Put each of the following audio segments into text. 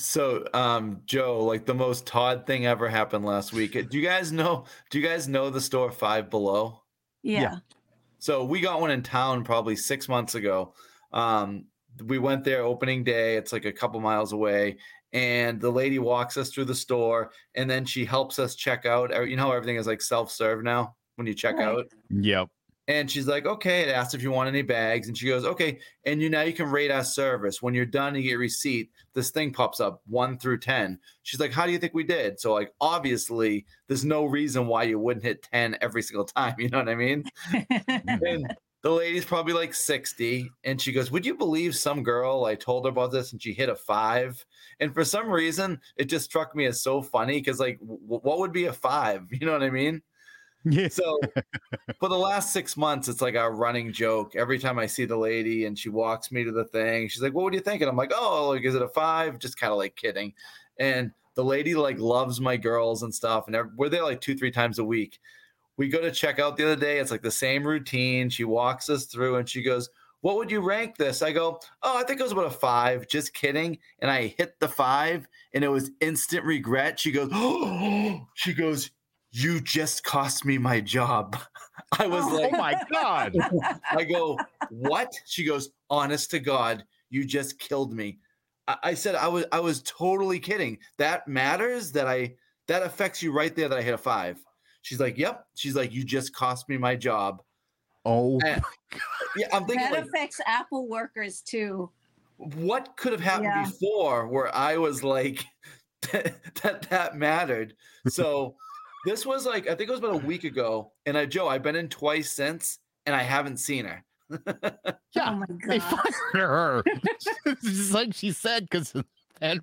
So, um, Joe, like the most Todd thing ever happened last week. Do you guys know? Do you guys know the store Five Below? Yeah. Yeah. So we got one in town probably six months ago. Um, we went there opening day. It's like a couple miles away, and the lady walks us through the store, and then she helps us check out. You know, how everything is like self serve now when you check Right. out. Yep. And she's like, okay, it asks if you want any bags. And she goes, okay. And you now you can rate our service. When you're done, you get a receipt. This thing pops up one through 10. She's like, how do you think we did? So, like, obviously, there's no reason why you wouldn't hit 10 every single time. You know what I mean? and the lady's probably like 60. And she goes, would you believe some girl? I told her about this and she hit a five. And for some reason, it just struck me as so funny because, like, w- what would be a five? You know what I mean? Yeah. So for the last six months, it's like a running joke. Every time I see the lady and she walks me to the thing, she's like, "What would you think?" And I'm like, "Oh, like is it a five? Just kind of like kidding." And the lady like loves my girls and stuff, and we're there like two, three times a week. We go to check out the other day. It's like the same routine. She walks us through, and she goes, "What would you rank this?" I go, "Oh, I think it was about a five. Just kidding." And I hit the five, and it was instant regret. She goes, "Oh," she goes, "You just cost me my job." I was Oh. like, Oh my god. I go, what? She goes, honest to God, you just killed me. I, I said I was I was totally kidding. That matters that I that affects you right there that I hit a five. She's like, Yep. She's like, You just cost me my job. Oh. And- Yeah, I'm thinking that like affects Apple workers too. what could have happened Yeah. before where I was like that that mattered. So this was like I think it was about a week ago. And I Joe, I've been in twice since and I haven't seen her. Yeah. Oh my They god. fired her. Just like she said, because that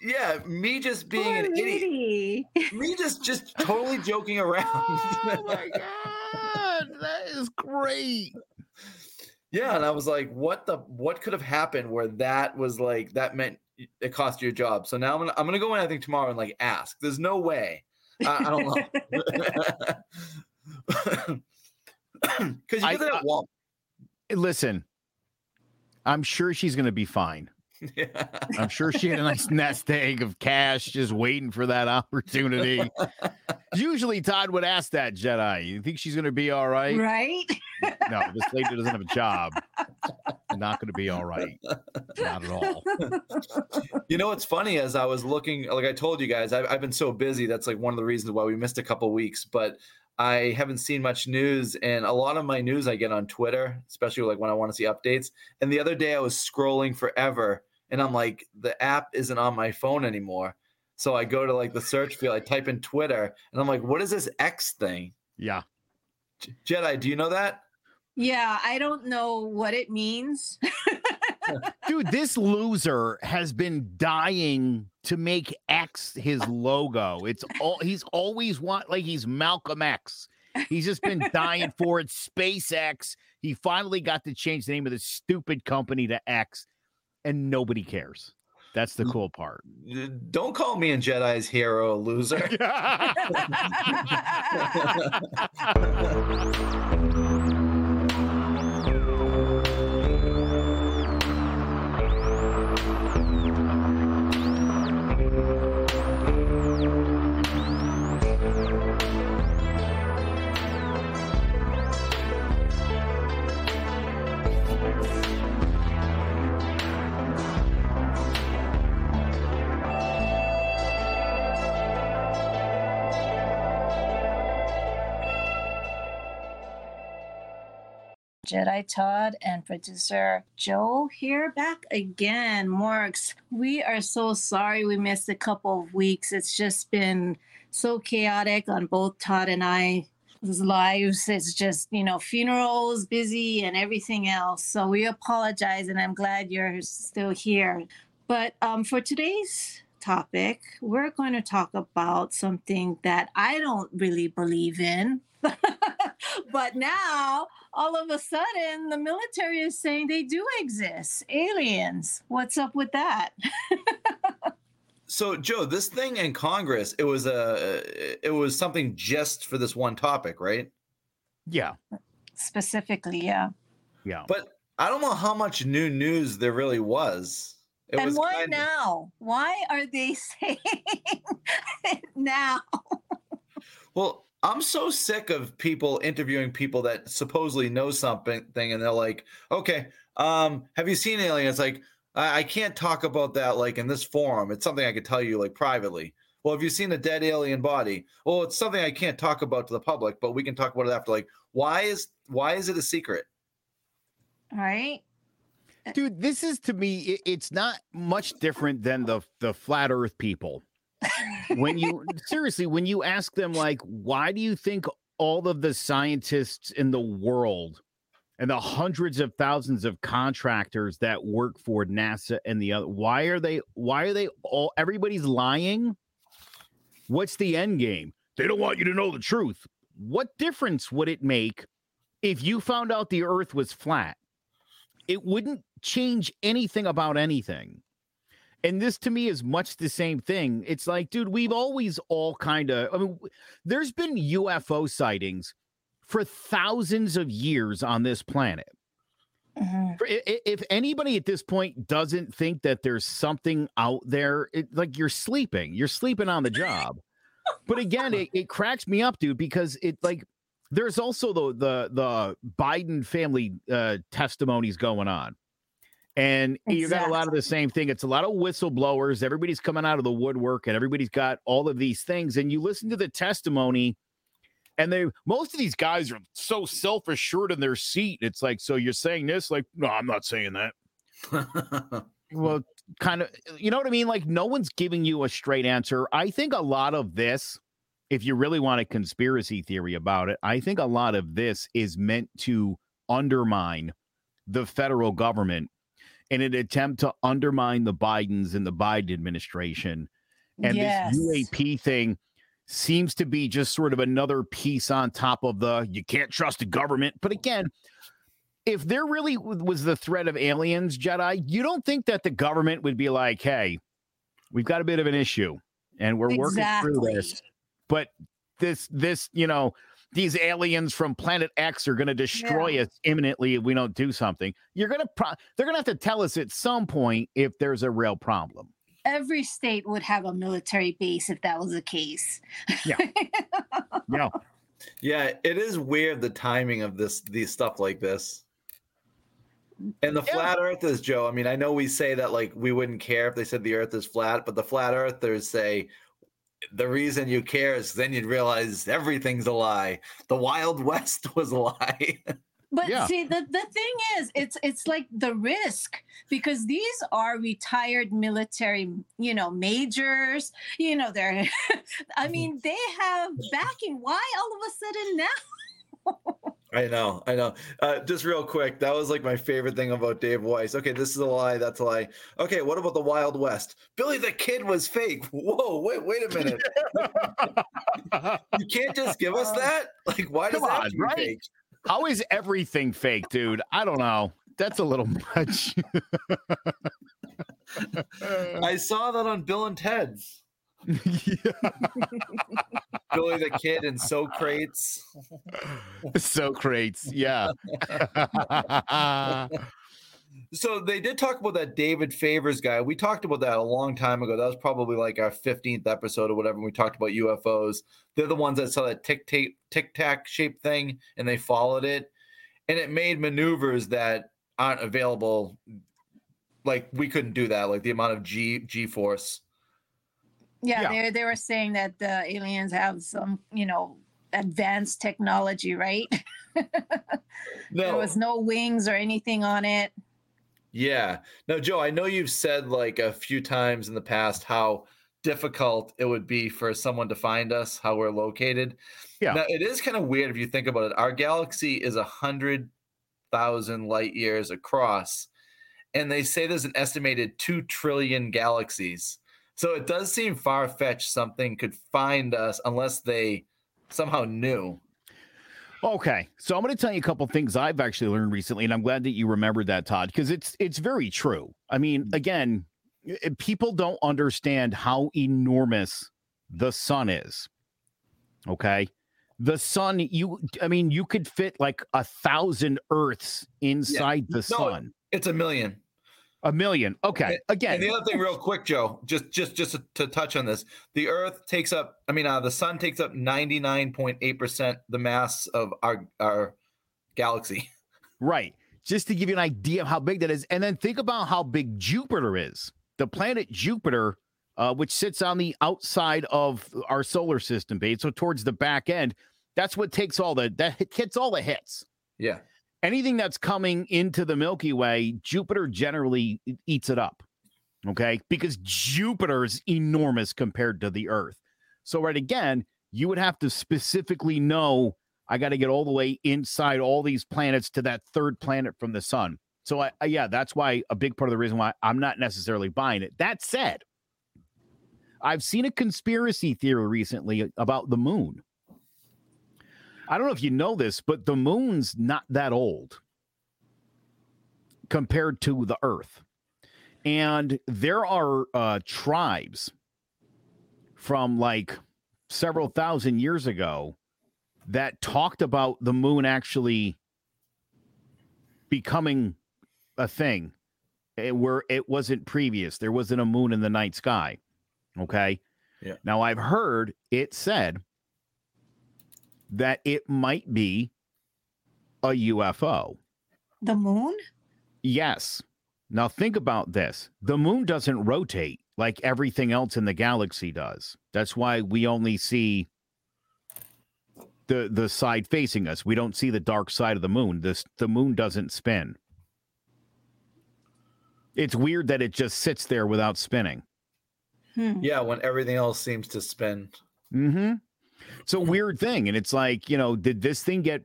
Yeah, me just being Poor an idiot. me just just totally joking around. Oh my god, that is great. yeah, and I was like, what the what could have happened where that was like that meant it cost you a job. So now I'm gonna I'm gonna go in I think tomorrow and like ask. There's no way. I, I don't know. Because you I- that I- Listen, I'm sure she's gonna be fine. Yeah. I'm sure she had a nice nest egg of cash just waiting for that opportunity. Usually, Todd would ask that Jedi. You think she's going to be all right? right? No, this lady doesn't have a job. Not going to be all right. Not at all. You know what's funny as I was looking, like I told you guys, I've, I've been so busy. That's like one of the reasons why we missed a couple weeks. But I haven't seen much news, and a lot of my news I get on Twitter, especially like when I want to see updates. And the other day I was scrolling forever, and I'm like, the app isn't on my phone anymore. So I go to like the search field, I type in Twitter, and I'm like, what is this X thing? Yeah. J- Jedi, do you know that? Yeah, I don't know what it means. Dude, this loser has been dying to make X his logo. It's all he's always want like he's Malcolm X. He's just been dying for it. SpaceX. He finally got to change the name of this stupid company to X, and nobody cares. That's the cool part. Don't call me and Jedi's hero a loser. Jedi Todd and producer Joe here back again. Morgs, we are so sorry we missed a couple of weeks. It's just been so chaotic on both Todd and I. lives it's just you know funerals busy and everything else so we apologize and i'm glad you're still here but um, for today's topic we're going to talk about something that i don't really believe in but now all of a sudden the military is saying they do exist aliens what's up with that So, Joe, this thing in Congress, it was a, it was something just for this one topic, right? Yeah. specifically yeah Yeah. But I don't know how much new news there really was. It and was why kind of- now? Why are they saying now? Well, I'm so sick of people interviewing people that supposedly know something and they're like, okay, um, have you seen aliens? Like, I, I can't talk about that like in this forum. It's something I could tell you like privately. Well, have you seen a dead alien body? Well, it's something I can't talk about to the public, but we can talk about it after. Like, why is why is it a secret? Right? dude this is to me it- it's not much different than the the flat earth people when you seriously when you ask them like why do you think all of the scientists in the world and the hundreds of thousands of contractors that work for NASA and the other why are they why are they all everybody's lying? What's the end game? They don't want you to know the truth. What difference would it make if you found out the earth was flat? It wouldn't change anything about anything. And this to me is much the same thing. It's like, dude, we've always all kind of, I mean, there's been UFO sightings for thousands of years on this planet. I- If anybody at this point doesn't think that there's something out there, it, like you're sleeping, you're sleeping on the job. But again, it, it cracks me up, dude, because it like there's also the the the Biden family uh testimonies going on. And you got a lot of the same thing. It's a lot of whistleblowers. Everybody's coming out of the woodwork and everybody's got all of these things. And you listen to the testimony, and they most of these guys are so self-assured in their seat. It's like, so you're saying this? Like, no, I'm not saying that. Well, kind of, uh, you know what I mean? Like, no one's giving you a straight answer. I think a lot of this, if you really want a conspiracy theory about it, I think a lot of this is meant to undermine the federal government in an attempt to undermine the Bidens and the Biden administration. And yes. this UAP thing seems to be just sort of another piece on top of the you can't trust the government. But again, if there really was the threat of aliens, Jedi, you don't think that the government would be like, hey, we've got a bit of an issue and we're working through this. But this, this, you know, these aliens from planet X are going to destroy us imminently if we don't do something. You're going to, pro- they're going to have to tell us at some point if there's a real problem. Every state would have a military base if that was the case. Yeah. Yeah. Yeah, it is weird the timing of this these stuff like this. And the Yeah. flat earthers, Joe, I mean, I know we say that like we wouldn't care if they said the earth is flat, but the flat earthers say the reason you care is then you'd realize everything's a lie. The Wild West was a lie. But Yeah. see, the, the thing is, it's it's like the risk because these are retired military, you know, majors. You know, they're. I mm-hmm. mean, they have backing. Why all of a sudden now? I know, I know. Uh, just real quick, that was like my favorite thing about Dave Weiss. Okay, this is a lie. That's a lie. Okay, what about the Wild West? Billy the Kid was fake. Whoa, wait, wait a minute. You can't just give us that. Like, why does Come that on, to be right? fake? How is everything fake, dude? I don't know. That's a little much. I saw that on Bill and Ted's. Billy the Kid and So Crates. so crates. Yeah. So they did talk about that David Fravor guy. We talked about that a long time ago. That was probably like our 15th episode or whatever. We talked about UFOs. They're the ones that saw that tic tac tic tac shaped thing and they followed it. And it made maneuvers that aren't available. Like we couldn't do that, like the amount of G G force. Yeah, Yeah. they they were saying that the aliens have some, you know, advanced technology, right? There was no wings or anything on it. Yeah. Now, Joe, I know you've said like a few times in the past how difficult it would be for someone to find us, how we're located. Yeah. Now, it is kind of weird if you think about it. Our galaxy is a hundred thousand light years across, and they say there's an estimated two trillion galaxies. So it does seem far fetched something could find us unless they somehow knew. Okay, so I'm going to tell you a couple things I've actually learned recently, and I'm glad that you remembered that, Todd, because it's it's very true. I mean, mm. again, people don't understand how enormous the sun is. Okay, the sun, you, I mean, you could fit like a thousand Earths inside the No, sun. It's a million. A million. Okay. Again. And the other thing, real quick, Joe, just just just to touch on this, the Earth takes up. I mean, uh, the Sun takes up ninety nine point eight percent the mass of our our galaxy. Right. Just to give you an idea of how big that is, and then think about how big Jupiter is. The planet Jupiter, uh, which sits on the outside of our solar system base, so towards the back end, that's what takes all the that hits all the hits. Yeah. Anything that's coming into the Milky Way, Jupiter generally eats it up. Okay. Because Jupiter is enormous compared to the Earth. So, right again, you would have to specifically know I got to get all the way inside all these planets to that third planet from the sun. So, I, I, yeah, that's why a big part of the reason why I'm not necessarily buying it. That said, I've seen a conspiracy theory recently about the moon. I don't know if you know this, but the moon's not that old compared to the earth. And there are uh, tribes from like several thousand years ago that talked about the moon actually becoming a thing eh, where it wasn't previous. There wasn't a moon in the night sky. Okay. Yeah. Now I've heard it said that it might be a UFO. The moon? Yes. Now think about this. The moon doesn't rotate like everything else in the galaxy does. That's why we only see the the side facing us. We don't see the dark side of the moon. This the moon doesn't spin. It's weird that it just sits there without spinning. Hmm. Yeah, when everything else seems to spin. Mm-hmm. It's a weird thing, and it's like you know, did this thing get?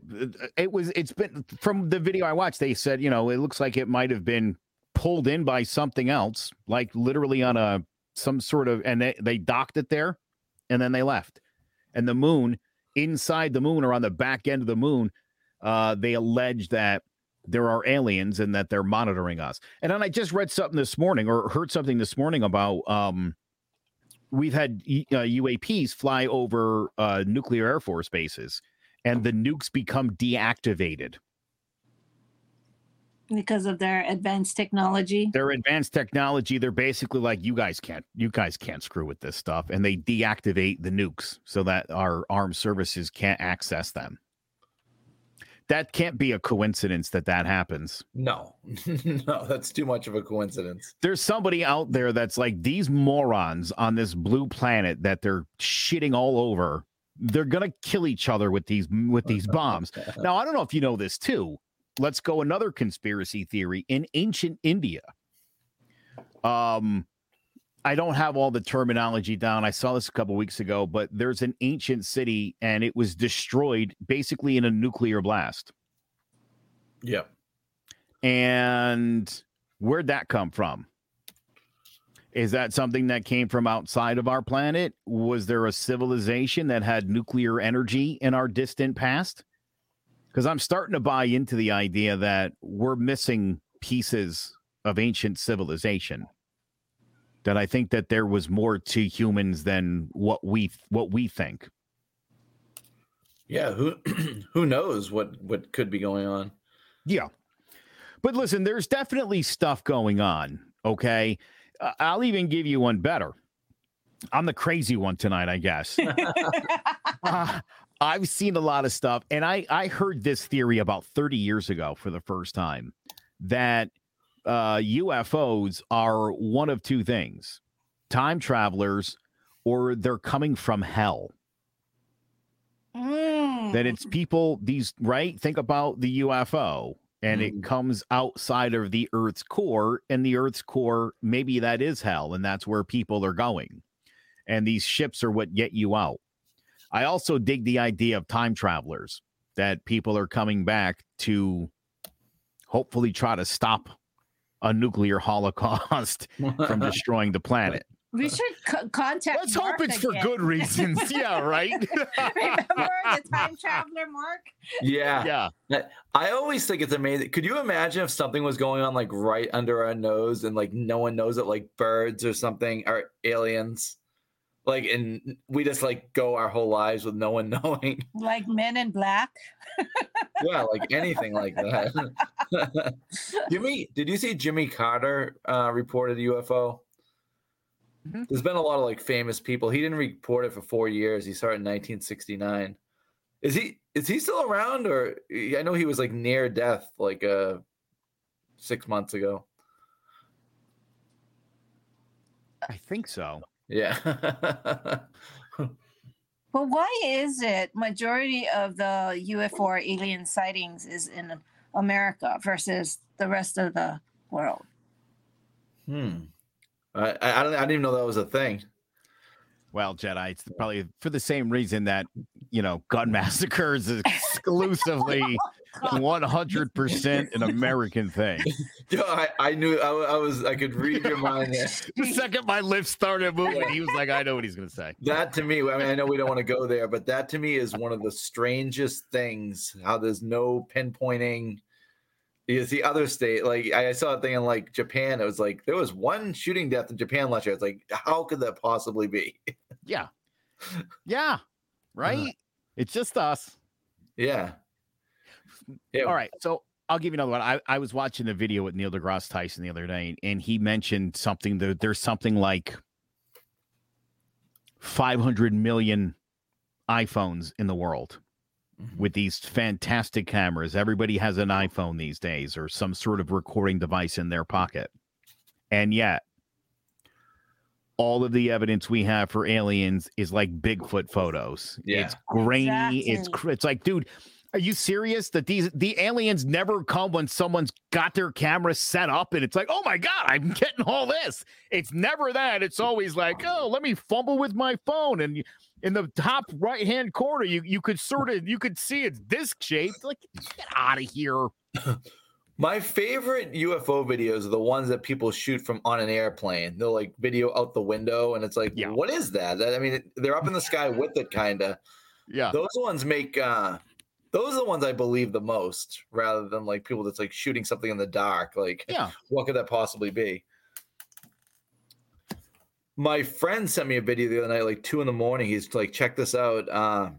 It was. It's been from the video I watched. They said you know, it looks like it might have been pulled in by something else, like literally on a some sort of, and they they docked it there, and then they left. And the moon, inside the moon or on the back end of the moon, uh, they allege that there are aliens and that they're monitoring us. And then I just read something this morning or heard something this morning about um, we've had uh, UAPs fly over uh, nuclear air force bases, and the nukes become deactivated. Because of their advanced technology. Their advanced technology, they're basically like, you guys can't, you guys can't screw with this stuff, and they deactivate the nukes so that our armed services can't access them. That can't be a coincidence that that happens. No, no, that's too much of a coincidence. There's somebody out there that's like these morons on this blue planet that they're shitting all over. They're gonna kill each other with these with these bombs. Now I don't know if you know this too. Let's go another conspiracy theory in ancient India. Um, I don't have all the terminology down. I saw this a couple weeks ago, but there's an ancient city and it was destroyed basically in a nuclear blast. Yeah. And where'd that come from? Is that something that came from outside of our planet? Was there a civilization that had nuclear energy in our distant past? Because I'm starting to buy into the idea that we're missing pieces of ancient civilization. That I think that there was more to humans than what we what we think. Yeah, who who knows what what could be going on? Yeah. But listen, there's definitely stuff going on. Okay. Uh, I'll even give you one better. I'm the crazy one tonight, I guess. uh, I've seen a lot of stuff, and I, I heard this theory about 30 years ago for the first time that uh, UFOs are one of two things time travelers or they're coming from hell. Mm. that it's people these right think about the ufo and Mm. it comes outside of the earth's core and the earth's core maybe that is hell and that's where people are going and these ships are what get you out i also dig the idea of time travelers that people are coming back to hopefully try to stop a nuclear holocaust from destroying the planet we should co- contact. let's Mark hope it's for good reasons yeah right Remember the time traveler, Mark? Yeah. yeah I always think it's amazing. Could you imagine if something was going on like right under our nose and like no one knows it, like birds or something or aliens? Like, and we just like go our whole lives with no one knowing. Like Men in Black. yeah, like anything like that. Jimmy, did you see Jimmy Carter uh, reported a UFO? Mhm. There's been a lot of like famous people. He didn't report it for four years. He started in 1969. Is he is he still around, or I know he was like near death like uh six months ago. I think so. Yeah. well, why is it majority of the UFO or alien sightings is in America versus the rest of the world? hmm. I, I I don't I didn't even know that was a thing. Well, Jedi, it's probably for the same reason that you know gun massacres exclusively one hundred percent an American thing. Yo, I, I knew I, I was I could read your mind there. The second my lips started moving, he was like, "I know what he's going to say." That to me, I mean, I know we don't want to go there, but that to me is one of the strangest things. How there's no pinpointing. Is the other state like I saw a thing in like Japan? It was like there was one shooting death in Japan last year. It's like how could that possibly be? Yeah, yeah, right. Uh-huh. It's just us. Yeah, yeah. All right, so I'll give you another one. I, I was watching a video with Neil deGrasse Tyson the other day, and he mentioned something that there's something like 500 million iPhones in the world Mhm. with these fantastic cameras. Everybody has an iPhone these days or some sort of recording device in their pocket. And yet, all of the evidence we have for aliens is like Bigfoot photos. Yeah. It's grainy. It's Exactly. cr- it's like, dude, are you serious that these the aliens never come when someone's got their camera set up and it's like, oh my god, I'm getting all this. It's never that. It's always like, oh, let me fumble with my phone and. In the top right hand corner, you you could sort of you could see it's disc shaped. Like, get out of here. My favorite UFO videos are the ones that people shoot from on an airplane. They'll like video out the window, and it's like, Yeah. what is that? I mean, they're up in the sky with it, kind of. Yeah. those ones make uh those are the ones I believe the most, rather than like people that's like shooting something in the dark. Like, Yeah. what could that possibly be? My friend sent me a video the other night, like two in the morning. He's like, check this out. Uh,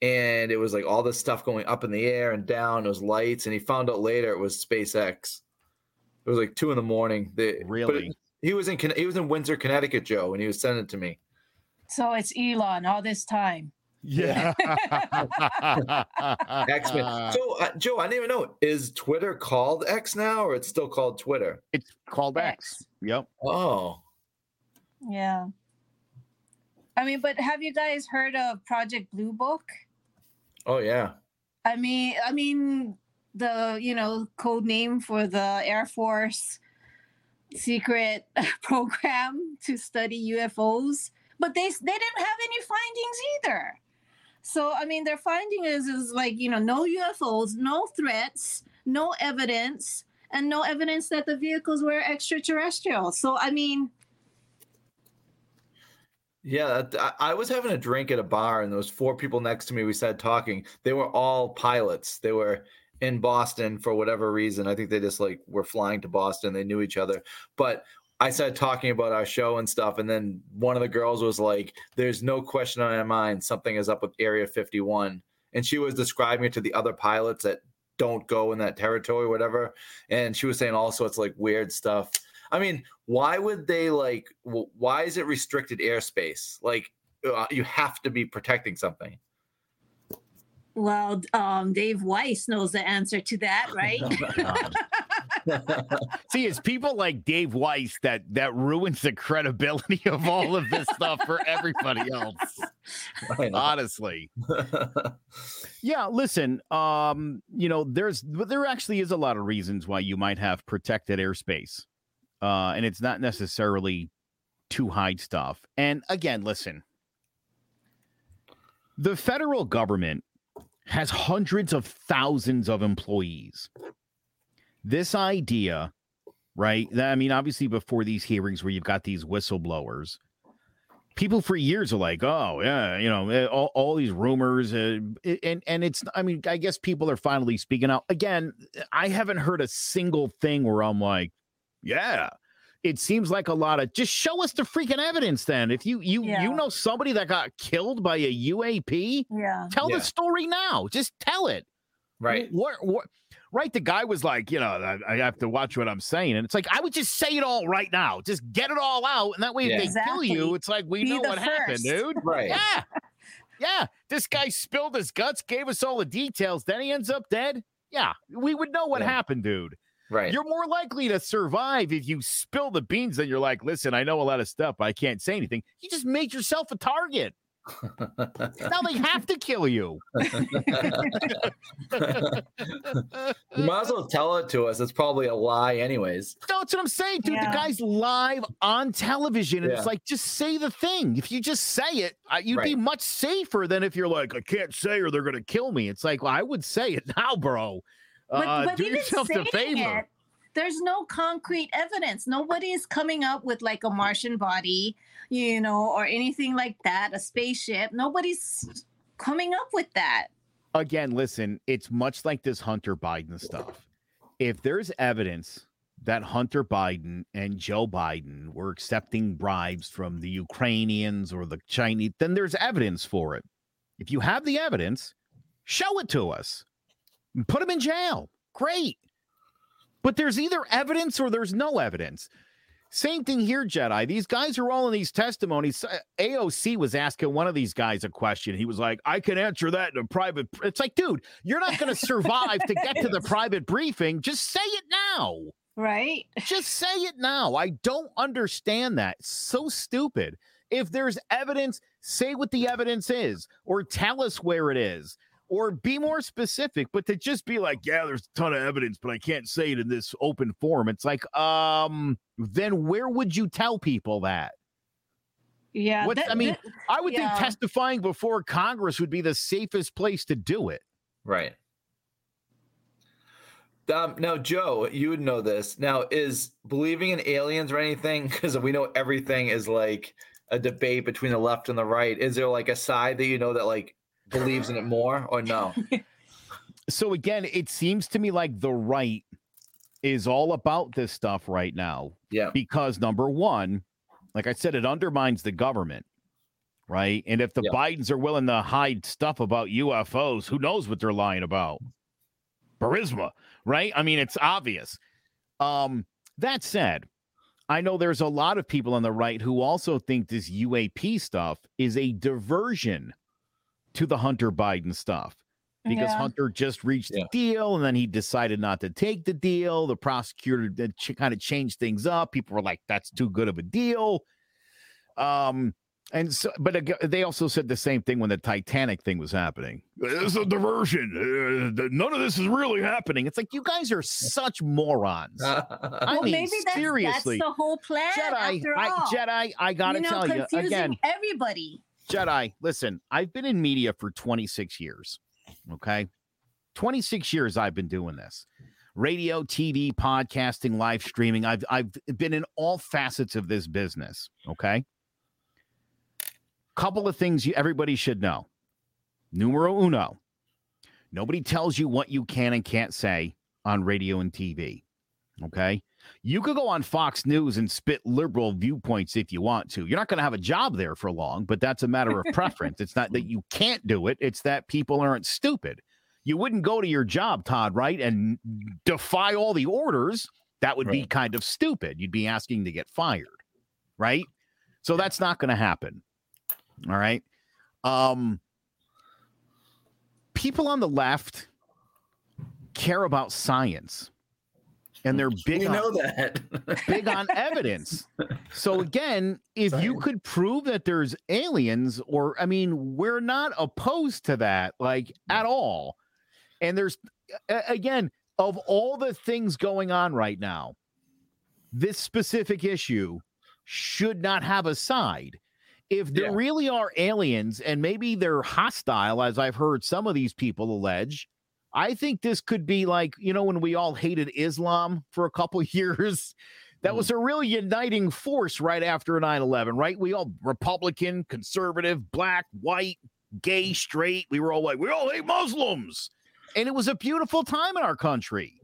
and it was like all this stuff going up in the air and down. It was lights, and he found out later it was SpaceX. It was like two in the morning. They, but Really? he was in he was in Windsor, Connecticut, Joe, and he was sending it to me. So it's Elon all this time. Yeah. X Men. so, uh, Joe, I didn't even know. Is Twitter called X now, or it's still called Twitter? it's called X. X. Yep. Oh, Yeah. I mean, but have you guys heard of Project Blue Book? oh yeah. I mean, I mean the you know code name for the Air Force secret program to study UFOs, but they they didn't have any findings either. So I mean, their finding is is like you know no UFOs, no threats, no evidence, and no evidence that the vehicles were extraterrestrial. So I mean, Yeah, I, was having a drink at a bar, and there was four people next to me. We started talking. They were all pilots. They were in Boston for whatever reason. I think they just like were flying to Boston. They knew each other. But I started talking about our show and stuff, and then one of the girls was like, "There's no question on my mind. Something is up with Area 51." And she was describing it to the other pilots that don't go in that territory, whatever. And she was saying all sorts of like weird stuff. I mean, why would they like? Why is it restricted airspace? Like, uh, you have to be protecting something. well, um, Dave Weiss knows the answer to that, right? See, it's people like Dave Weiss that that ruins the credibility of all of this stuff for everybody else. Honestly. Yeah, listen, um, you know, there's there actually is a lot of reasons why you might have protected airspace. Uh, and it's not necessarily to hide stuff. And again, listen. The federal government has hundreds of thousands of employees. This idea, right? that- I mean, obviously, before these hearings where you've got these whistleblowers, people for years are like, oh yeah, you know, eh, all, all these rumors, uh, and and it's, I mean, I guess people are finally speaking out. Again, I haven't heard a single thing where I'm like, yeah, it seems like a lot of just show us the freaking evidence then. If you you Yeah. you know somebody that got killed by a UAP, Yeah. tell Yeah. the story now. Just tell it. Right. What, what, right. The guy was like, you know, I, I have to watch what I'm saying. And it's like, I would just say it all right now. Just get it all out. And that way, Yeah. if they kill you, it's like, we Be know the what happened, dude. Right. Yeah. Yeah. This guy spilled his guts, gave us all the details. Then he ends up dead. Yeah. We would know what Yeah. happened, dude. Right. You're more likely to survive if you spill the beans than you're like, listen, I know a lot of stuff, but I can't say anything. You just made yourself a target. Now they have to kill you. You might as well tell it to us. It's probably a lie, anyways. No, that's what I'm saying, dude. Yeah. The guy's live on television, and Yeah. it's like, just say the thing. If you just say it, uh, you'd be much safer than if you're like, I can't say or they're gonna kill me. It's like, well, I would say it now, bro. But, Uh, but do yourself the favor. it, there's no concrete evidence. Nobody is coming up with like a Martian body, you know, or anything like that, a spaceship. Nobody's coming up with that. Again, listen, it's much like this Hunter Biden stuff. If there's evidence that Hunter Biden and Joe Biden were accepting bribes from the Ukrainians or the Chinese, then there's evidence for it. If you have the evidence, show it to us. Put them in jail. Great. But there's either evidence or there's no evidence. Same thing here, Jedi. These guys are all in these testimonies. Uh, AOC was asking one of these guys a question. He was like, I can answer that in a private. It's like, dude, you're not going to survive to get to the private briefing. Just say it now. Right? Just say it now. I don't understand that. It's so stupid. If there's evidence, say what the evidence is or tell us where it is or be more specific. But to just be like, yeah, there's a ton of evidence, but I can't say it in this open forum. It's like, um, then where would you tell people that? Yeah. What's- that- I mean, that- I would Yeah. think testifying before Congress would be the safest place to do it. Right. Um, now, Joe, you would know this. Now, is believing in aliens or anything? Because we know everything is like a debate between the left and the right. Is there like a side that you know that like believes in it more or no? so again, it seems to me like the right is all about this stuff right now Yeah. because number one, like I said, it undermines the government, right? And if the Yeah. Bidens are willing to hide stuff about UFOs, who knows what they're lying about? Charisma, right? I mean, it's obvious. Um, that said, I know there's a lot of people on the right who also think this UAP stuff is a diversion to the Hunter Biden stuff because Yeah. Hunter just reached Yeah. the deal and then he decided not to take the deal. The prosecutor did ch- kind of changed things up. People were like, that's too good of a deal. Um, and so, but ag- they also said the same thing when the Titanic thing was happening. It's a diversion. Uh, none of this is really happening. It's like you guys are such morons. I well, mean, maybe that's, seriously. that's the whole plan. Jedi, after I, all. Jedi, I gotta you know, tell you confusing again. everybody. Jedi, listen, I've been in media for 26 years. Okay. 26 years I've been doing this. Radio, TV, podcasting, live streaming. I've I've been in all facets of this business. Okay. Couple of things you everybody should know. Numero uno. Nobody tells you what you can and can't say on radio and TV. Okay. You could go on Fox News and spit liberal viewpoints if you want to. You're not going to have a job there for long, but that's a matter of preference. It's not that you can't do it, it's that people aren't stupid. You wouldn't go to your job, Todd, right? And defy all the orders. That would be kind of stupid. You'd be asking to get fired, right? So that's not going to happen. All right. Um, people on the left care about science and they're big we on, know that. big on evidence. So again, if you could prove that there's aliens, or I mean, we're not opposed to that, like at all. And there's again, of all the things going on right now, this specific issue should not have a side. If there Yeah. really are aliens and maybe they're hostile, as I've heard some of these people allege, I think this could be like, you know, when we all hated Islam for a couple years. That Mm. was a real uniting force right after 9 11, right? We all Republican, conservative, black, white, gay, straight. We were all like, we all hate Muslims. And it was a beautiful time in our country.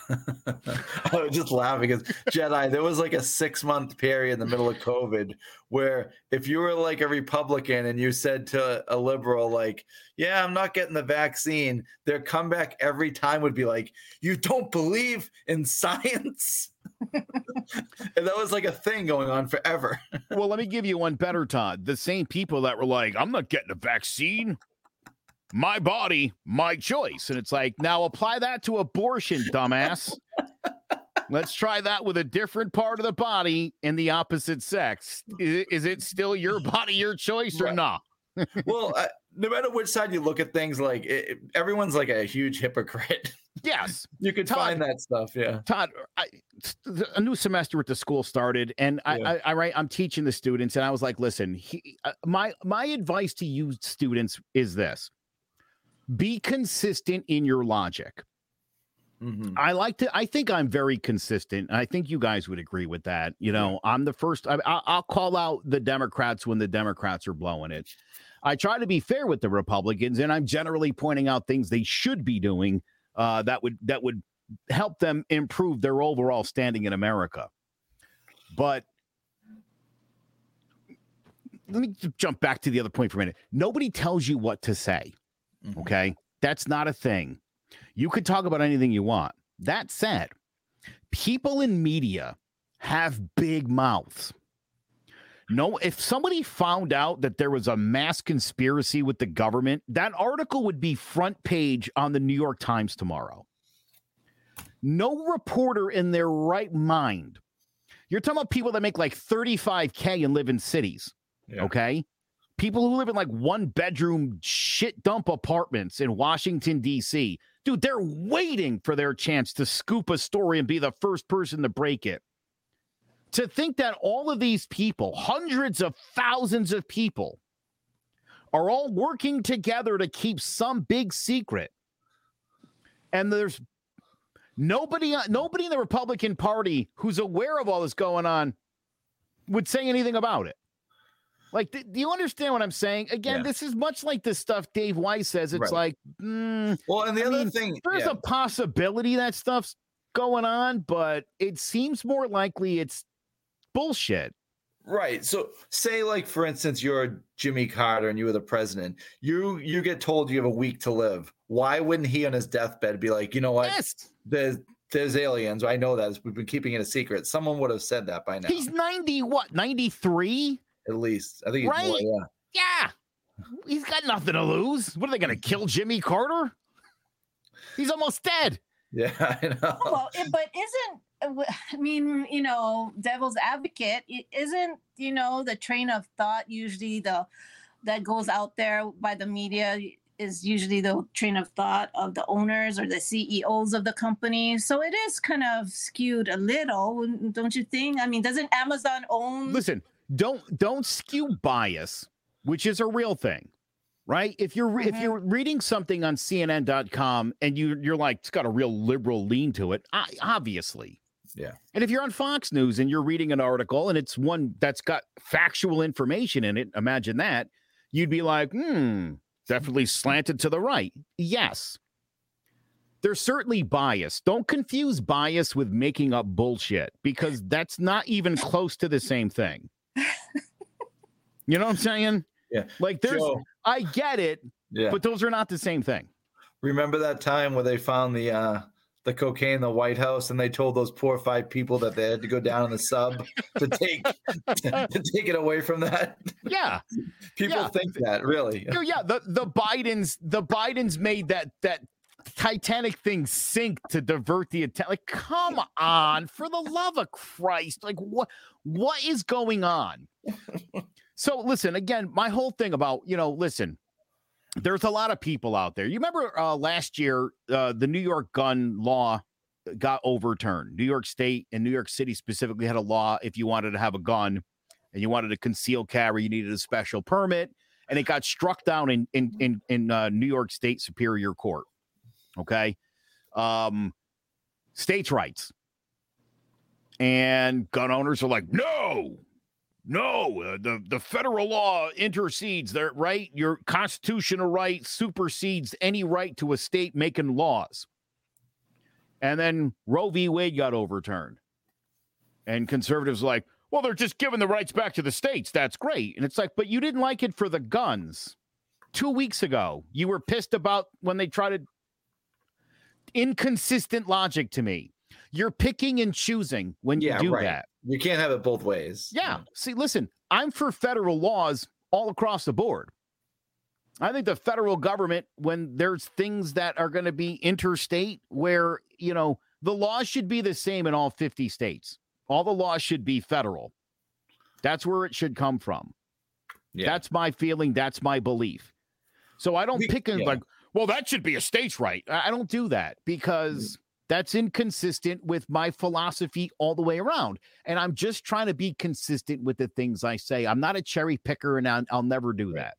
I was just laughing because Jedi, there was like a six month period in the middle of COVID where if you were like a Republican and you said to a liberal, like, yeah, I'm not getting the vaccine, their comeback every time would be like, you don't believe in science? and that was like a thing going on forever. well, let me give you one better, Todd. The same people that were like, I'm not getting a vaccine my body, my choice. And it's like, now apply that to abortion, dumbass. Let's try that with a different part of the body in the opposite sex. Is, is it still your body, your choice, or right. not? well, uh, no matter which side you look at things, like it, everyone's like a huge hypocrite. Yes, you could Todd, find that stuff. Yeah, Todd, I, a new semester at the school started, and I, yeah. I, I, write. I'm teaching the students, and I was like, "Listen, he, uh, my my advice to you students is this: be consistent in your logic. Mm-hmm. I like to. I think I'm very consistent. I think you guys would agree with that. You know, yeah. I'm the first. I, will call out the Democrats when the Democrats are blowing it. I try to be fair with the Republicans, and I'm generally pointing out things they should be doing uh, that would that would help them improve their overall standing in America. But let me jump back to the other point for a minute. Nobody tells you what to say. Mm-hmm. Okay. That's not a thing. You could talk about anything you want. That said, people in media have big mouths. No, if somebody found out that there was a mass conspiracy with the government, that article would be front page on the New York Times tomorrow. No reporter in their right mind. You're talking about people that make like 35K and live in cities. Yeah. Okay people who live in like one bedroom shit dump apartments in Washington, D.C. Dude, they're waiting for their chance to scoop a story and be the first person to break it. To think that all of these people, hundreds of thousands of people, are all working together to keep some big secret. And there's nobody nobody in the Republican Party who's aware of all this going on would say anything about it. Like, do you understand what I'm saying? Again, yeah. this is much like the stuff Dave Weiss says. It's right. like, mm, well, and the I other mean, thing, there's yeah. a possibility that stuff's going on, but it seems more likely it's bullshit. Right. So, say, like, for instance, you're Jimmy Carter and you were the president. You you get told you have a week to live. Why wouldn't he on his deathbed be like, you know what? Yes. There's there's aliens. I know that. We've been keeping it a secret. Someone would have said that by now. He's 90, what, 93? At least. I think right? More, yeah. Yeah. He's got nothing to lose. What are they going to kill Jimmy Carter? He's almost dead. Yeah, I know. Well, but isn't uh, I mean, you know, devil's advocate, isn't you know, the train of thought usually the that goes out there by the media is usually the train of thought of the owners or the CEOs of the company. So it is kind of skewed a little, don't you think? I mean, doesn't Amazon own Listen, don't don't skew bias, which is a real thing, right? If you're mm-hmm. if you're reading something on CNN.com and you you're like it's got a real liberal lean to it, obviously. Yeah. And if you're on Fox News and you're reading an article and it's one that's got factual information in it, imagine that, you'd be like, hmm, definitely slanted to the right. Yes. There's certainly bias. Don't confuse bias with making up bullshit because that's not even close to the same thing. you know what I'm saying? Yeah. Like there's Joe, I get it, yeah. but those are not the same thing. Remember that time where they found the uh the cocaine in the White House and they told those poor five people that they had to go down in the sub to take to take it away from that. Yeah. people yeah. think that, really. Yeah, the the Bidens the Bidens made that that Titanic thing sink to divert the attention. Like, come on, for the love of Christ! Like, what what is going on? so, listen again. My whole thing about you know, listen. There's a lot of people out there. You remember uh, last year, uh, the New York gun law got overturned. New York State and New York City specifically had a law if you wanted to have a gun and you wanted to conceal carry, you needed a special permit, and it got struck down in in in, in uh, New York State Superior Court. Okay. Um, states' rights. And gun owners are like, no, no, uh, the, the federal law intercedes their right. Your constitutional right supersedes any right to a state making laws. And then Roe v. Wade got overturned. And conservatives like, well, they're just giving the rights back to the states. That's great. And it's like, but you didn't like it for the guns. Two weeks ago, you were pissed about when they tried to inconsistent logic to me. You're picking and choosing when you Yeah, do right. that. You can't have it both ways. Yeah. See, listen, I'm for federal laws all across the board. I think the federal government, when there's things that are going to be interstate, where, you know, the laws should be the same in all 50 states. All the laws should be federal. That's where it should come from. Yeah. That's my feeling. That's my belief. So I don't We- pick and yeah. like, well, that should be a state's right. I don't do that because that's inconsistent with my philosophy all the way around. And I'm just trying to be consistent with the things I say. I'm not a cherry picker and I'll, I'll never do that.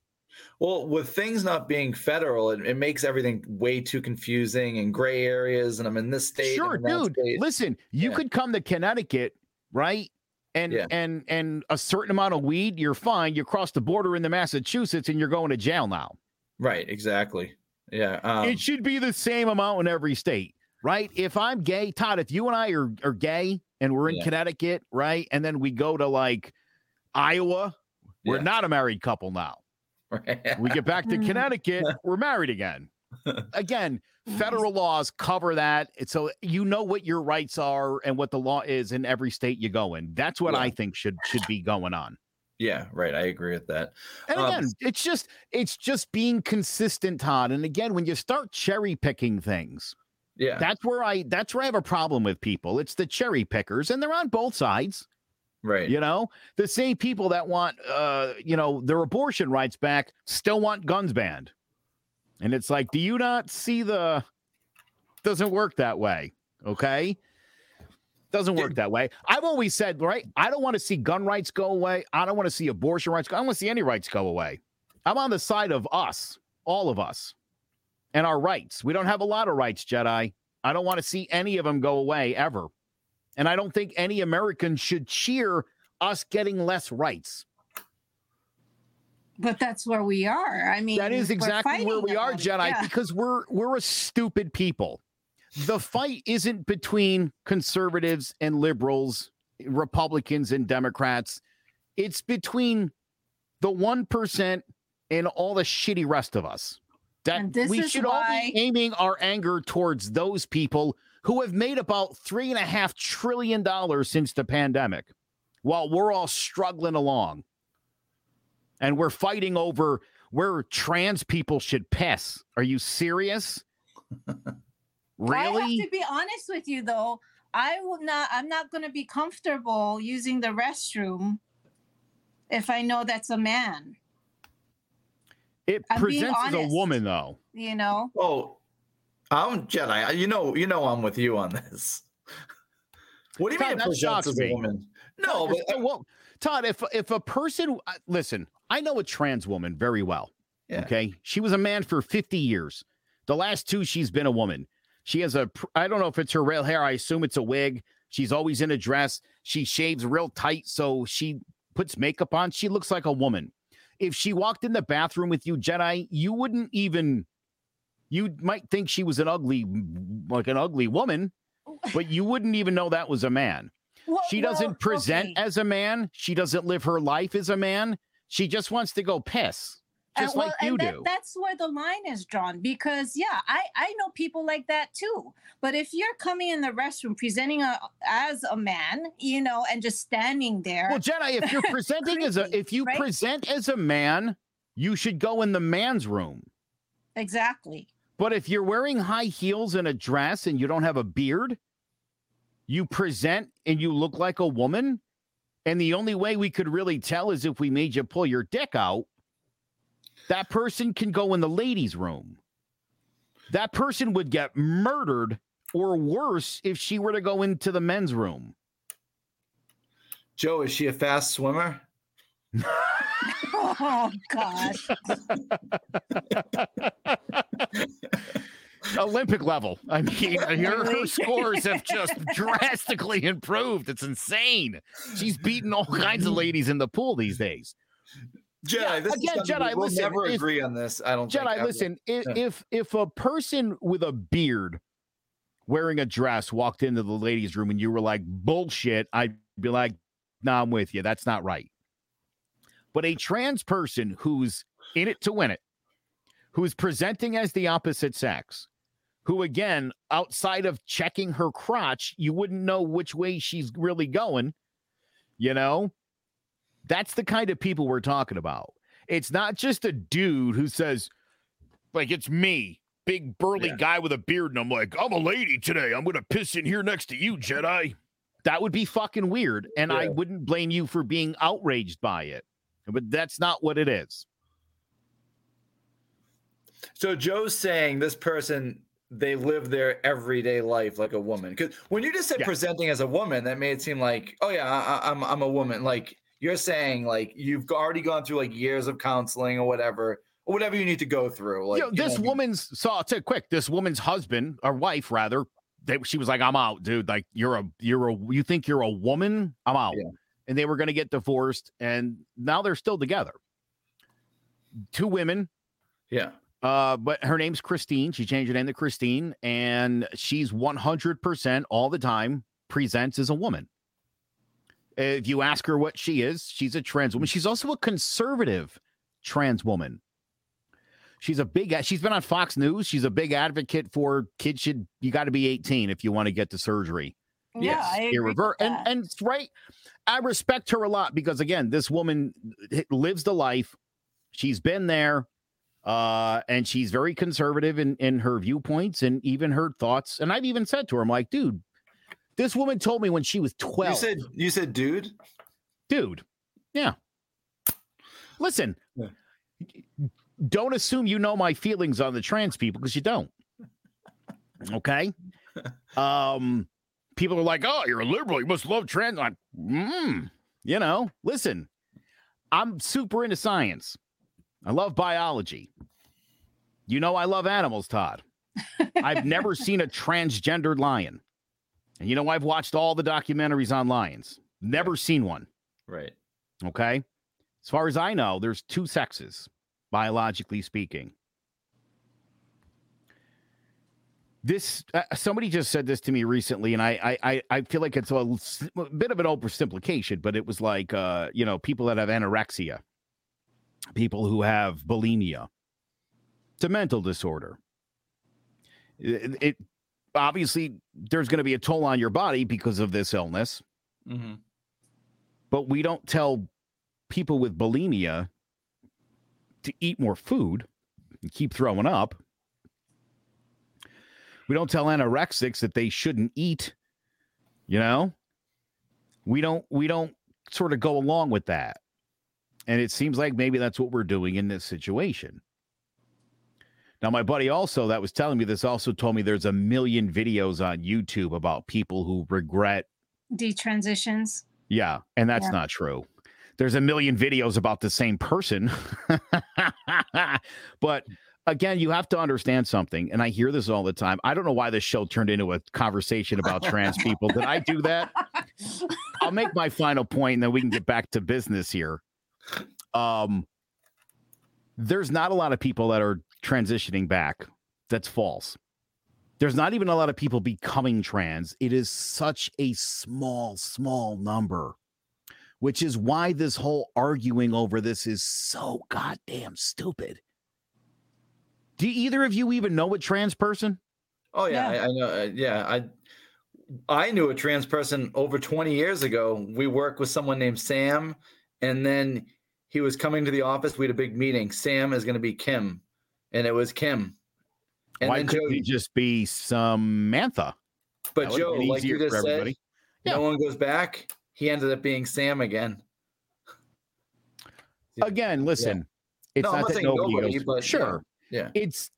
Well, with things not being federal, it, it makes everything way too confusing and gray areas. And I'm in this state. Sure, I'm in that dude. state. Listen, you Yeah. could come to Connecticut, right? And Yeah. and and a certain amount of weed, you're fine. You cross the border into Massachusetts and you're going to jail now. Right. Exactly. Yeah. Um, it should be the same amount in every state, right? If I'm gay, Todd, if you and I are, are gay and we're in Yeah. Connecticut, right? And then we go to like Iowa, we're Yeah. not a married couple now. We get back to Mm. Connecticut, we're married again. Again, federal laws cover that. So you know what your rights are and what the law is in every state you go in. That's what Yeah. I think should should be going on. Yeah. Right. I agree with that. And Um, again, it's just it's just being consistent, Todd. And again, when you start cherry picking things, Yeah. that's where I that's where I have a problem with people. It's the cherry pickers, and they're on both sides. right. You know, the same people that want uh, you know, their abortion rights back still want guns banned. And it's like, do you not see the doesn't work that way? Okay. Doesn't work that way. I've always said, right? I don't want to see gun rights go away. I don't want to see abortion rights. Go, I don't want to see any rights go away. I'm on the side of us, all of us, and our rights. We don't have a lot of rights, Jedi. I don't want to see any of them go away ever. And I don't think any American should cheer us getting less rights. But that's where we are. I mean, That is exactly where we are. Jedi, Yeah. because we're we're a stupid people. The fight isn't between conservatives and liberals, Republicans and Democrats. It's between the one percent and all the shitty rest of us. That And this we is should all be aiming our anger towards those people who have made about three and a half trillion dollars since the pandemic, while we're all struggling along and we're fighting over where trans people should piss. Are you serious? I have to be honest with you, though. I will not. I'm not going to be comfortable using the restroom if I know that's a man. It I'm being presents as a woman, though. You know. Oh, I'm Jedi. You know, you know, I'm with you on this. What do you Todd, mean? that It presents as a woman? No, Todd, but if- well, Todd, if if a person uh, listen, I know a trans woman very well. Yeah. Okay, she was a man for fifty years. The last two, she's been a woman. She has a, I don't know if it's her real hair. I assume it's a wig. She's always in a dress. She shaves real tight, so she puts makeup on. She looks like a woman. If she walked in the bathroom with you, Jedi, you wouldn't even. You might think she was an ugly, like an ugly woman, but you wouldn't even know that was a man. Well, She doesn't present okay. as a man. She doesn't live her life as a man. She just wants to go piss, Uh, just well, like you and that, do. That's where the line is drawn because yeah, I I know people like that too. But if you're coming in the restroom presenting a, as a man, you know, and just standing there, Well, Jedi, if you're presenting as a, if you right? present as a man, you should go in the man's room. exactly. But if you're wearing high heels and a dress and you don't have a beard, you present and you look like a woman. And the only way we could really tell is if we made you pull your dick out. That person can go in the ladies' room. That person would get murdered or worse if she were to go into the men's room. Joe, is she a fast swimmer? Oh gosh. Olympic level. I mean, her, her scores have just drastically improved. It's insane. She's beating all kinds of ladies in the pool these days. Jedi, Yeah, this again, is Jedi, we'll listen, never if- agree on this. I don't Jedi, ever. listen, if, Yeah. if if a person with a beard wearing a dress walked into the ladies' room and you were like, bullshit, I'd be like, nah, I'm with you. That's not right. But a trans person who's in it to win it, who's presenting as the opposite sex, who again, outside of checking her crotch, you wouldn't know which way she's really going, you know? That's the kind of people we're talking about. It's not just a dude who says, like, it's me, big burly Yeah. guy with a beard, and I'm like, I'm a lady today. I'm gonna piss in here next to you, Jedi. That would be fucking weird. And I wouldn't blame you for being outraged by it. But that's not what it is. So Joe's saying this person they live their everyday life like a woman. Because when you just said Yeah. presenting as a woman, that made it seem like, oh yeah, I, I- I'm I'm a woman. Like you're saying, like you've already gone through like years of counseling or whatever, or whatever you need to go through. Like know, you know this what I mean? woman's so I'll tell you quick. This woman's husband or wife, rather, they, she was like, "I'm out, dude. Like you're a you're a you think you're a woman? I'm out." Yeah. And they were going to get divorced, and now they're still together. Two women, Yeah. uh, but her name's Christine. She changed her name to Christine, and she's 100% all the time presents as a woman. If you ask her what she is, she's a trans woman. She's also a conservative trans woman. She's a big. She's been on Fox News. She's a big advocate for kids should. You got to be 18 if you want to get the surgery. Yeah, Yes, I agree Irrever- and and it's right. I respect her a lot because again, this woman lives the life. She's been there, uh, and she's very conservative in in her viewpoints and even her thoughts. And I've even said to her, I'm like, dude, this woman told me when she was 12. You said you said dude. dude, yeah. Listen, Yeah. don't assume you know my feelings on the trans people because you don't. Okay. um, people are like, "Oh, you're a liberal. You must love trans." I'm, mm, you know, listen, I'm super into science. I love biology. You know, I love animals, Todd. I've never seen a transgendered lion. And you know, I've watched all the documentaries on lions. Never seen one. Right. Okay. As far as I know, there's two sexes, biologically speaking. This uh, somebody just said this to me recently, and I I I, I feel like it's a bit of an oversimplification, but it was like uh, you know, people that have anorexia, people who have bulimia. It's a mental disorder. It, it obviously there's going to be a toll on your body because of this illness hmm but we don't tell people with bulimia to eat more food and keep throwing up. We don't tell anorexics that they shouldn't eat, you know? We don't we don't sort of go along with that. And it seems like maybe that's what we're doing in this situation. Now, my buddy also that was telling me this also told me there's a million videos on YouTube about people who regret detransitions. yeah, and that's Yeah. not true. There's a million videos about the same person. but again, you have to understand something, and I hear this all the time. I don't know why this show turned into a conversation about trans people. Did I do that? I'll make my final point and then we can get back to business here. Um there's not a lot of people that are transitioning back. That's false. There's not even a lot of people becoming trans. It is such a small, small number, which is why this whole arguing over this is so goddamn stupid. Do either of you even know a trans person? Oh yeah, Yeah. I, I know. uh, Yeah, I I knew a trans person over 20 years ago. We worked with someone named Sam, and then he was coming to the office. We had a big meeting. Sam is going to be Kim, and it was Kim. And why couldn't Joe, he just be Samantha? but That Joe, like you just said. Yeah. no one goes back. He ended up being Sam again. Again, listen, it's No, not that nobody nobody, goes, but, sure. Yeah. it's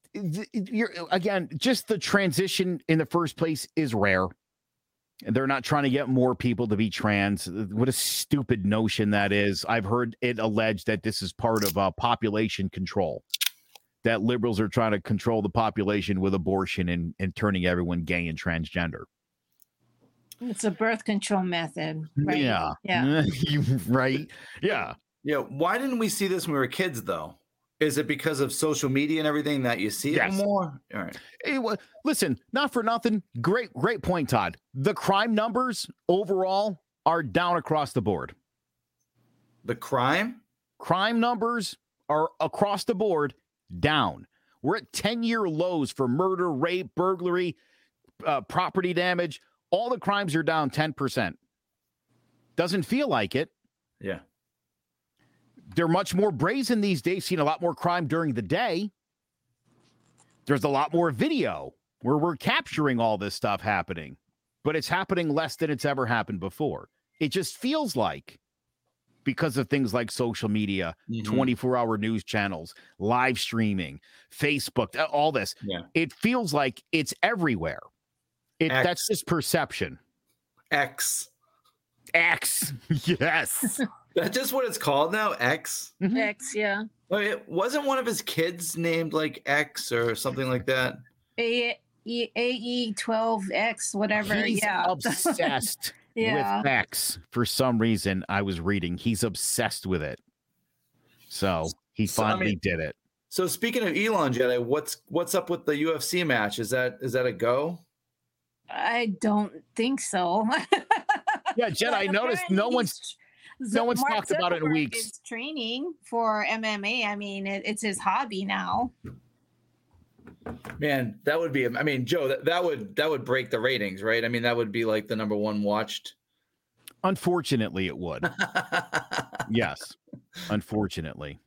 you're again just the transition in the first place is rare they're not trying to get more people to be trans what a stupid notion that is i've heard it alleged that this is part of uh, population control that liberals are trying to control the population with abortion and, and turning everyone gay and transgender It's a birth control method. Right? yeah Yeah. Right yeah Yeah. Why didn't we see this when we were kids, though? Is it because of social media and everything that you see Yes. it more? All right. It wa- listen, not for nothing. Great, great point, Todd. The crime numbers overall are down across the board. The crime? Crime numbers are across the board down. We're at 10 year lows for murder, rape, burglary, uh, property damage. All the crimes are down 10%. Doesn't feel like it. Yeah. They're much more brazen these days, seeing a lot more crime during the day. There's a lot more video where we're capturing all this stuff happening, but it's happening less than it's ever happened before. It just feels like because of things like social media, Mhm. 24 hour news channels, live streaming, Facebook, all this. Yeah. It feels like it's everywhere. It, X. that's just perception. X. X. yes. That's just what it's called now? X? Mhm. X, yeah. Oh, it wasn't one of his kids named like X or something like that. A E A E twelve X, whatever. He's yeah. obsessed yeah. with X for some reason. I was reading. He's obsessed with it. So he So, I finally mean- did it. So speaking of Elon Jedi, what's what's up with the UFC match? Is that is that a go? I don't think so. Yeah, Jen, I noticed no one's no one's Mark talked about it in weeks. is training for MMA. I mean, it, it's his hobby now. Man, that would be I mean, Joe, that, that would that would break the ratings, right? I mean, that would be like the number one watched. unfortunately it would. yes. Unfortunately.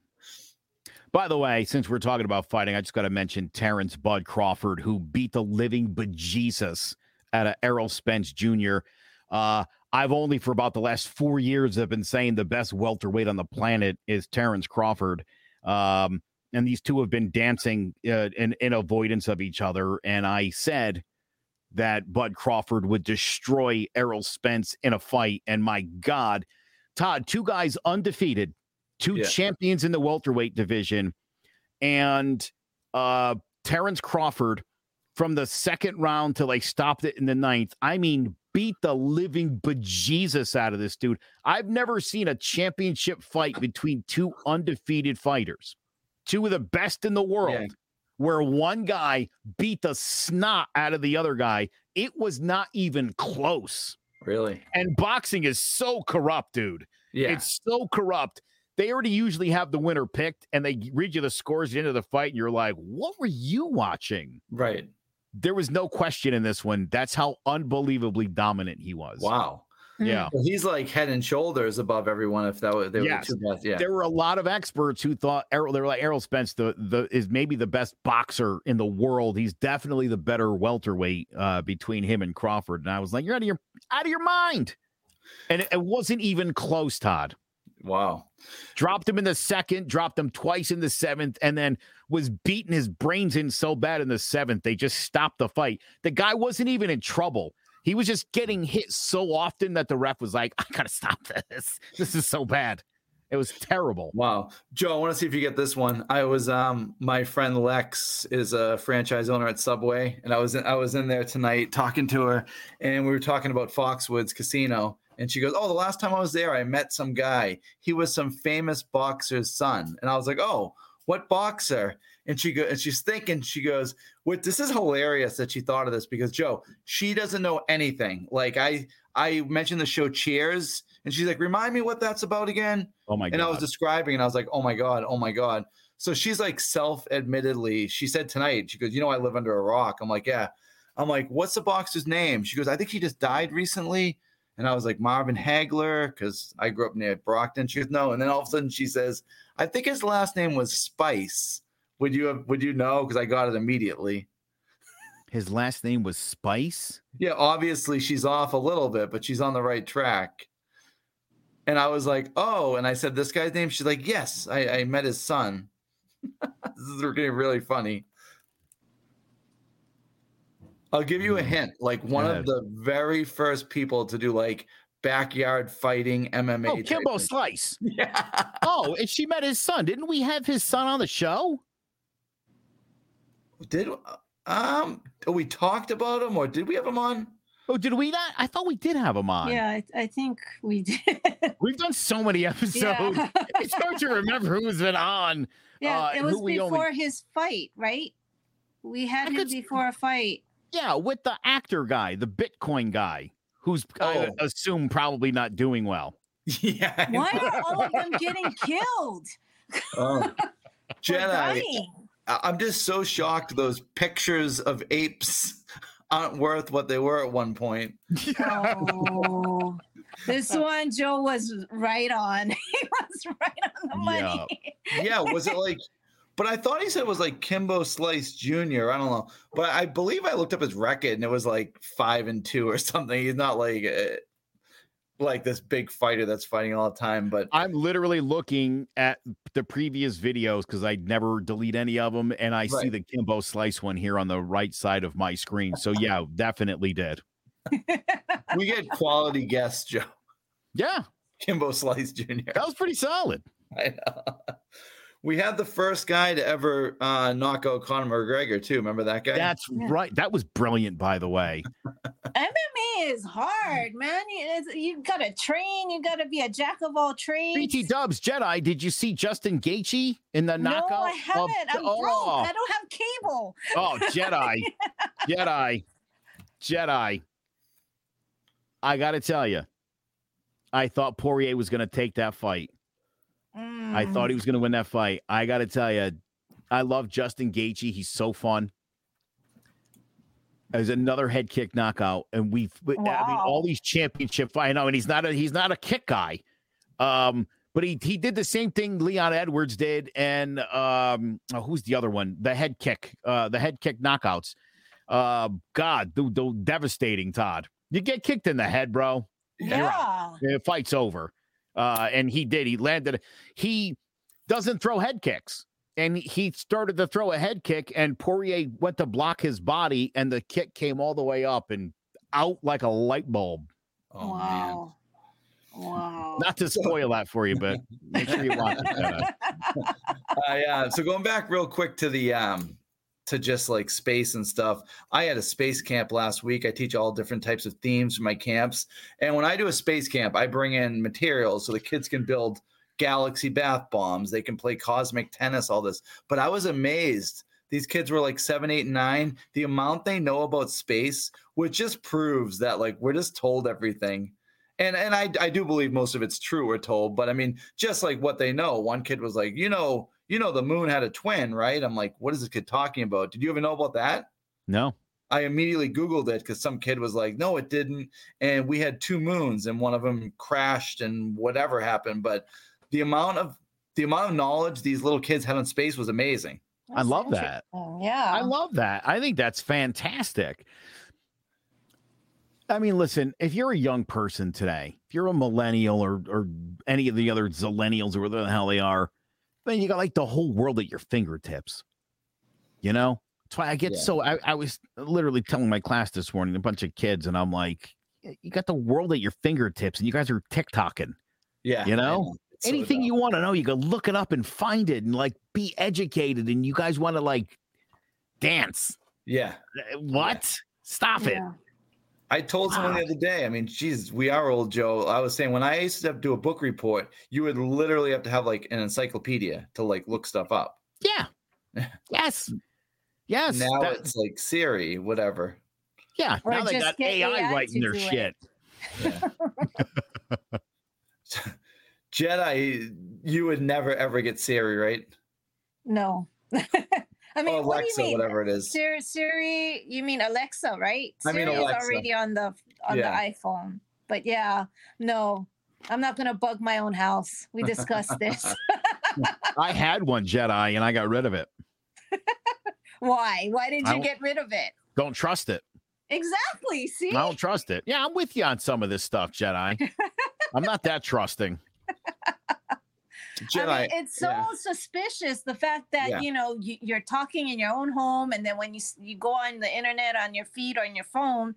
By the way, since we're talking about fighting, I just got to mention Terrence Bud Crawford, who beat the living bejesus out of Errol Spence Jr. Uh, I've only for about the last four years have been saying the best welterweight on the planet is Terrence Crawford. Um, and these two have been dancing uh, in, in avoidance of each other. And I said that Bud Crawford would destroy Errol Spence in a fight. And my God, Todd, two guys undefeated, two Yeah. champions in the welterweight division, and uh Terrence Crawford from the second round till they stopped it in the ninth. I mean, beat the living bejesus out of this dude. I've never seen a championship fight between two undefeated fighters, two of the best in the world, Yeah. where one guy beat the snot out of the other guy. It was not even close. really? And boxing is so corrupt, dude. Yeah. It's so corrupt. They already usually have the winner picked and they read you the scores at the end of the fight, and you're like, what were you watching? right. There was no question in this one. That's how unbelievably dominant he was. Wow. Yeah. Well, he's like head and shoulders above everyone if that was they were the two best. Yeah. There were a lot of experts who thought Errol, they were like Errol Spence, the the is maybe the best boxer in the world. He's definitely the better welterweight uh, between him and Crawford. And I was like, you're out of your out of your mind. And it, it wasn't even close, Todd. Wow. dropped him in the second, dropped him twice in the seventh, and then was beating his brains in so bad in the seventh. They just stopped the fight. The guy wasn't even in trouble. He was just getting hit so often that the ref was like, I gotta stop this. This is so bad. It was terrible. Wow. Joe, I want to see if you get this one. I was um my friend Lex is a franchise owner at Subway and I was in, I was in there tonight talking to her and we were talking about Foxwoods Casino and she goes, "Oh, the last time I was there I met some guy. He was some famous boxer's son." And I was like, "Oh, what boxer?" And she go and she's thinking she goes, "What this is hilarious that she thought of this because Joe, she doesn't know anything. Like I I mentioned the show Cheers and she's like, "Remind me what that's about again?" Oh my and I was describing, and I was like, "Oh my god, oh my god." So she's like, self-admittedly, she said tonight, she goes, "You know, I live under a rock." I'm like, "Yeah." I'm like, "What's the boxer's name?" She goes, "I think he just died recently." And I was like, "Marvin Hagler," because I grew up near Brockton. She goes, "No." And then all of a sudden, she says, "I think his last name was Spice." Would you have, would you know? Because I got it immediately. His last name was Spice. Yeah, obviously she's off a little bit, but she's on the right track. And I was like, oh, and I said, this guy's name. She's like, yes, I, I met his son. this is getting really funny. I'll give you a mm. hint. Like one ahead. of the very first people to do like backyard fighting MMA. Oh, Kimbo. Slice. Yeah. Oh, and she met his son. Didn't we have his son on the show? Did um we talked about him or did we have him on? Oh, did we not? I thought we did have him on. Yeah, I, I think we did. We've done so many episodes. yeah, It's hard to remember who's been on. yeah uh, it was before only- his fight, right? We had I him could before a fight. Yeah, with the actor guy, the Bitcoin guy, who's I Oh. assume probably not doing well. Yeah. I Why are all of them getting killed? Oh. or Jedi, dying? I- I'm just so shocked those pictures of apes aren't worth what they were at one point. Oh, this one Joe was right on. He was right on the money. Yeah, was it like but I thought he said it was like Kimbo Slice Jr. I don't know. But I believe I looked up his record and it was like five and two or something. He's not like uh, like this big fighter that's fighting all the time. But I'm literally looking at the previous videos because I never delete any of them, and I see the Kimbo Slice one here on the right side of my screen. So yeah, definitely did. we get quality guests, Joe. Yeah, Kimbo Slice Jr. that was pretty solid. I know. We had the first guy to ever uh, knock out Conor McGregor too. Remember that guy? That's Yeah. right. That was brilliant, by the way. MMA is hard, man. You, it's- you gotta train. You gotta be a jack of all trades. BT Dubs Jedi. Did you see Justin Gaethje in the no, knockout? I haven't. I'm broke. oh, I don't have cable. oh, Jedi, Jedi, Jedi. I got to tell you, I thought Poirier was going to take that fight. I Mm. thought he was going to win that fight. I got to tell you, I love Justin Gaethje. He's so fun. There's another head kick knockout, and we've I mean all these championship fight. I know, and he's not a he's not a kick guy, um, but he he did the same thing Leon Edwards did, and um, oh, who's the other one? The head kick, uh, the head kick knockouts. Uh, God, dude, dude, devastating. Todd, you get kicked in the head, bro. Yeah. The fight's over. Uh, and he did. He landed. He doesn't throw head kicks. And he started to throw a head kick, and Poirier went to block his body, and the kick came all the way up and out like a light bulb. Oh man. wow. Wow. Not to spoil that for you, but make sure you watch it. Uh, yeah. So going back real quick to the um to just like space and stuff. I had a space camp last week. I teach all different types of themes for my camps. And when I do a space camp, I bring in materials so the kids can build galaxy bath bombs. They can play cosmic tennis, all this. But I was amazed. These kids were like seven, eight, nine. The amount they know about space, which just proves that like we're just told everything. And and I I do believe most of it's true, we're told. But I mean, just like what they know. One kid was like, you know, you know, the moon had a twin, right? I'm like, what is this kid talking about? Did you ever know about that? No. I immediately Googled it because some kid was like, no, it didn't. And we had two moons and one of them crashed and whatever happened. But the amount of the amount of knowledge these little kids had on space was amazing. I love that. Oh, yeah. I love that. I think that's fantastic. I mean, listen, if you're a young person today, if you're a millennial or or any of the other zillennials or whatever the hell they are, then you got like the whole world at your fingertips. You know? That's why I get Yeah. so I, I was literally telling my class this morning, a bunch of kids, and I'm like, you got the world at your fingertips and you guys are TikToking. Yeah. You know? It's so Anything dumb. you want to know, you can look it up and find it and like be educated. And you guys want to like dance. Yeah. Uh, What? Stop it. Yeah. I told someone the other day, I mean, geez, we are old, Joe. I was saying when I used to have to do a book report, you would literally have to have like an encyclopedia to like look stuff up. Yeah. yes. Yes. now that- it's like Siri, whatever. yeah. Or now they got AI, AI writing their do it. shit. Jedi, you would never ever get Siri, right? No. I mean, or what do you mean? whatever it is. Siri, Siri, you mean Alexa, right? I mean Siri is already on the on Yeah. the iPhone. But yeah, no, I'm not gonna bug my own house. We discussed this. I had one Jedi and I got rid of it. Why? Why did you get rid of it? Don't trust it. Exactly. See? I don't trust it. Yeah, I'm with you on some of this stuff, Jedi. I'm not that trusting. Jedi, I mean, it's so yeah. suspicious the fact that Yeah. you know you, you're talking in your own home, and then when you you go on the internet on your feed or on your phone,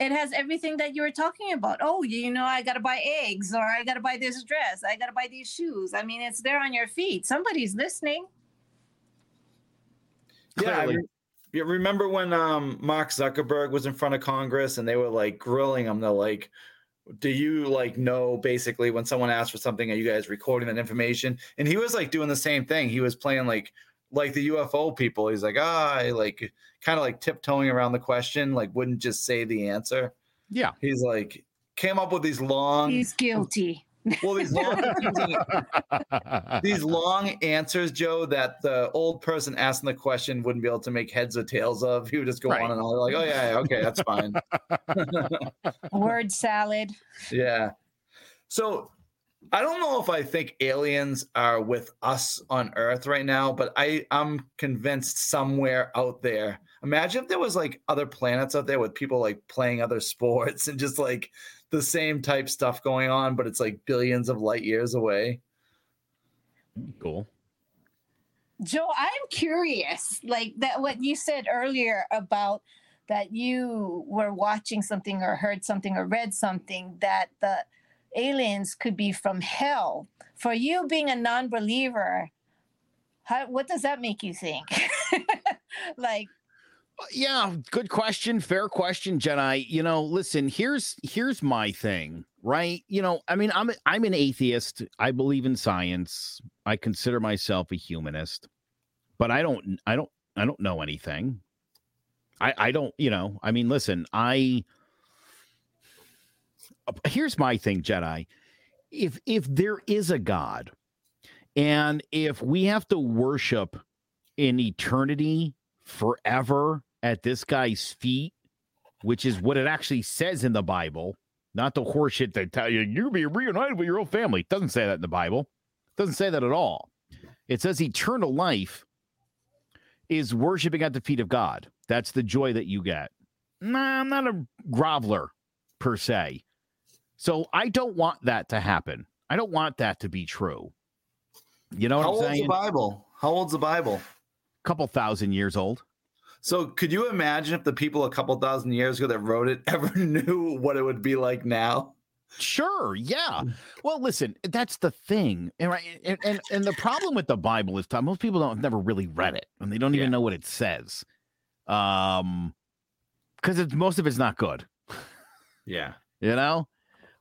it has everything that you were talking about. Oh, you know, I got to buy eggs, or I got to buy this dress, I got to buy these shoes. I mean, it's there on your feed. Somebody's listening. yeah, I mean, You remember when um, Mark Zuckerberg was in front of Congress and they were like grilling him? They're like, "Do you like know basically when someone asks for something, are you guys recording that information?" And he was like doing the same thing. He was playing like like the UFO people. He's like, ah, like kind of like tiptoeing around the question, like wouldn't just say the answer. Yeah. He's like came up with these long He's guilty. Well these long uh, these long answers, Joe, that the old person asking the question wouldn't be able to make heads or tails of. He would just go Right. on and on, like, oh yeah, yeah, okay, that's fine. Word salad. yeah. So I don't know if I think aliens are with us on Earth right now, but I, I'm convinced somewhere out there. Imagine if there was like other planets out there with people like playing other sports and just like the same type stuff going on, but it's like billions of light years away. cool. Joe, I'm curious, like that what you said earlier about that you were watching something or heard something or read something that the aliens could be from hell. For you being a non-believer, how, what does that make you think? like, Yeah, good question. Fair question, Jedi. You know, listen, here's here's my thing, right? You know, I mean, I'm I'm an atheist. I believe in science. I consider myself a humanist, but I don't I don't I don't know anything. I I don't, you know, I mean, listen, I uh, here's my thing, Jedi. If if there is a God, and if we have to worship in eternity forever at this guy's feet, which is what it actually says in the Bible, not the horseshit they tell you you'll be reunited with your old family. It doesn't say that in the Bible. It doesn't say that at all. It says eternal life is worshiping at the feet of God. That's the joy that you get. Nah, I'm not a groveler per se. So I don't want that to happen. I don't want that to be true. You know what How I'm saying? How old's the Bible? How old's the Bible? Couple thousand years old. So could you imagine if the people a couple thousand years ago that wrote it ever knew what it would be like now? Sure, yeah. Well, listen, that's the thing, and right, and and, and the problem with the Bible is Tom, most people don't have never really read it, and they don't even Yeah. know what it says, um, because it's most of it's not good, Yeah. you know,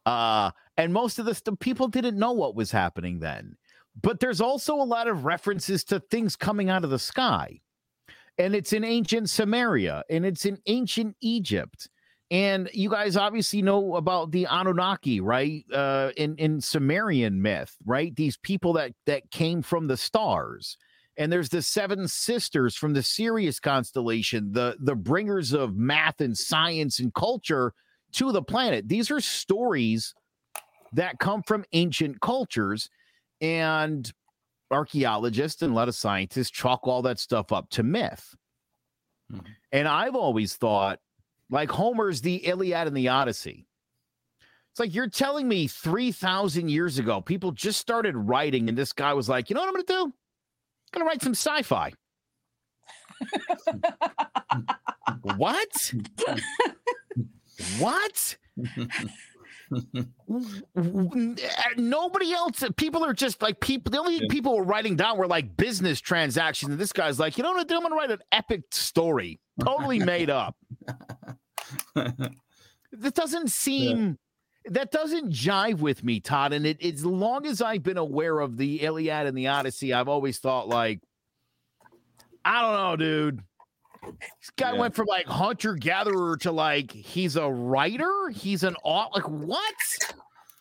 uh, and most of the stuff people didn't know what was happening then, but there's also a lot of references to things coming out of the sky, and it's in ancient Samaria, and it's in ancient Egypt. And you guys obviously know about the Anunnaki, right? Uh, in in Sumerian myth, right? These people that that came from the stars, and there's the seven sisters from the Sirius constellation, the the bringers of math and science and culture to the planet. These are stories that come from ancient cultures, and archaeologists and a lot of scientists chalk all that stuff up to myth. Mhm. And I've always thought, like Homer's the Iliad and the Odyssey. It's like you're telling me 3,000 years ago, people just started writing, and this guy was like, you know what I'm going to do? I'm going to write some sci fi. what? what? W- eh, Nobody else. People are just like people. The only Yeah. people were writing down were like business transactions. And this guy's like, you know what I'm gonna do? I'm gonna write an epic story, totally made up. That doesn't seem. That doesn't jive with me, Todd. And it, as long as I've been aware of the Iliad and the Odyssey, I've always thought like, I don't know, dude. This guy Yeah. went from like hunter gatherer to like he's a writer. He's an au- like what?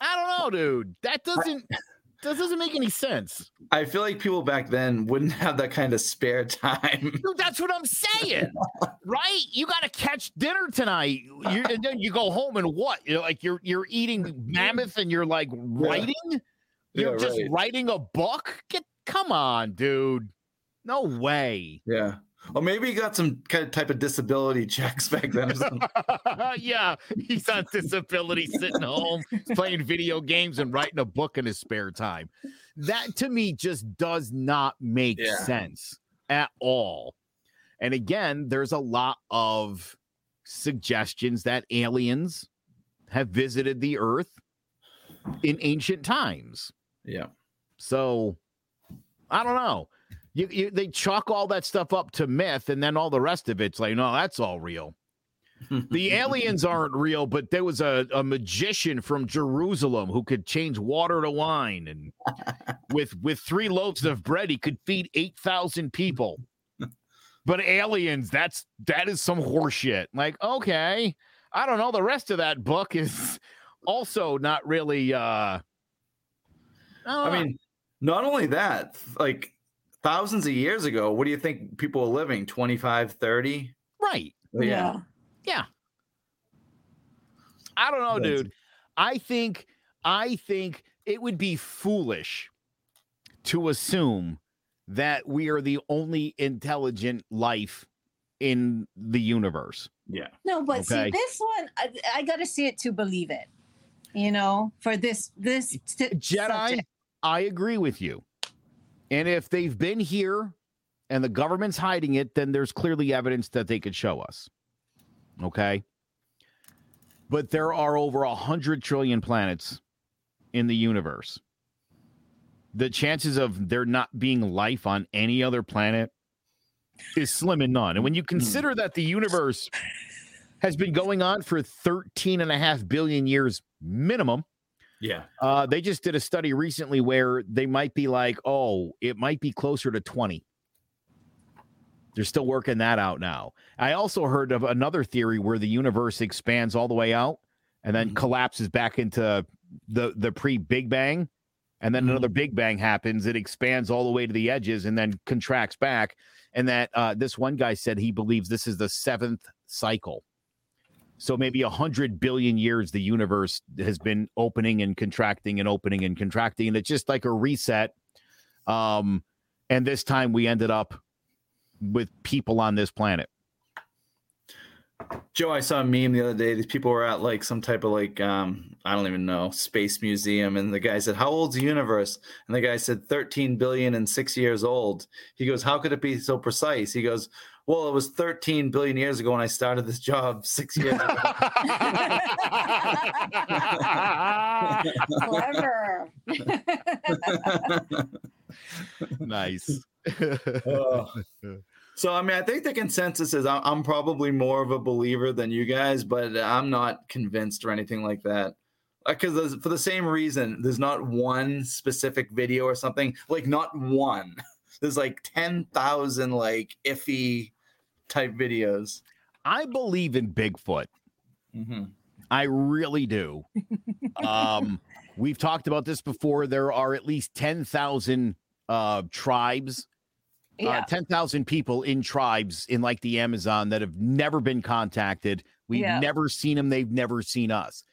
I don't know, dude. That doesn't that doesn't make any sense. I feel like people back then wouldn't have that kind of spare time. Dude, that's what I'm saying, right? You got to catch dinner tonight, you, and then you go home and what? You're like you're you're eating mammoth and you're like writing. You're Yeah, just right. writing a book. Get come on, dude. No way. Yeah. Or maybe he got some kind of type of disability checks back then or something. yeah, he's on disability, sitting home playing video games and writing a book in his spare time. That to me just does not make Yeah. sense at all. And again, there's a lot of suggestions that aliens have visited the earth in ancient times. Yeah. So I don't know. You, you they chalk all that stuff up to myth, and then all the rest of it's like, no, that's all real. the aliens aren't real, but there was a, a magician from Jerusalem who could change water to wine, and with with three loaves of bread, he could feed eight thousand people. But aliens, that's that is some horseshit. Like, okay, I don't know. The rest of that book is also not really. uh I mean, not only that, like thousands of years ago, what do you think people were living? 25, 30? right. Yeah. Yeah. I don't know, That's- dude. I think I think it would be foolish to assume that we are the only intelligent life in the universe. Yeah. No, but Okay. see, this one, I, I got to see it to believe it. You know, for this this t- Jedi, subject. I agree with you. And if they've been here and the government's hiding it, then there's clearly evidence that they could show us. Okay. But there are over a hundred trillion planets in the universe. The chances of there not being life on any other planet is slim and none. And when you consider hmm. that the universe has been going on for 13 and a half billion years minimum, Yeah. uh, they just did a study recently where they might be like, oh, it might be closer to 20. They're still working that out now. I also heard of another theory where the universe expands all the way out and then Mhm. collapses back into the, the pre Big Bang. And then Mhm. another Big Bang happens. It expands all the way to the edges and then contracts back. And that uh, this one guy said he believes this is the seventh cycle. So maybe a hundred billion years the universe has been opening and contracting and opening and contracting, and it's just like a reset. Um, and this time we ended up with people on this planet. Joe, I saw a meme the other day. These people were at like some type of like um I don't even know space museum, and the guy said, "How old's the universe?" And the guy said, "13 billion and six years old." He goes, "How could it be so precise?" He goes, "Well, it was 13 billion years ago when I started this job six years ago." Clever. nice. Ugh. so I mean, I think the consensus is I'm, I'm probably more of a believer than you guys, but I'm not convinced or anything like that. Uh, because for the same reason, there's not one specific video or something. Like not one. There's like ten thousand like iffy type videos. I believe in Bigfoot. Mm-hmm. I really do. um, we've talked about this before. There are at least 10,000 uh, tribes, uh, 10,000 people in tribes in like the Amazon that have never been contacted. We've Yeah. never seen them. They've never seen us.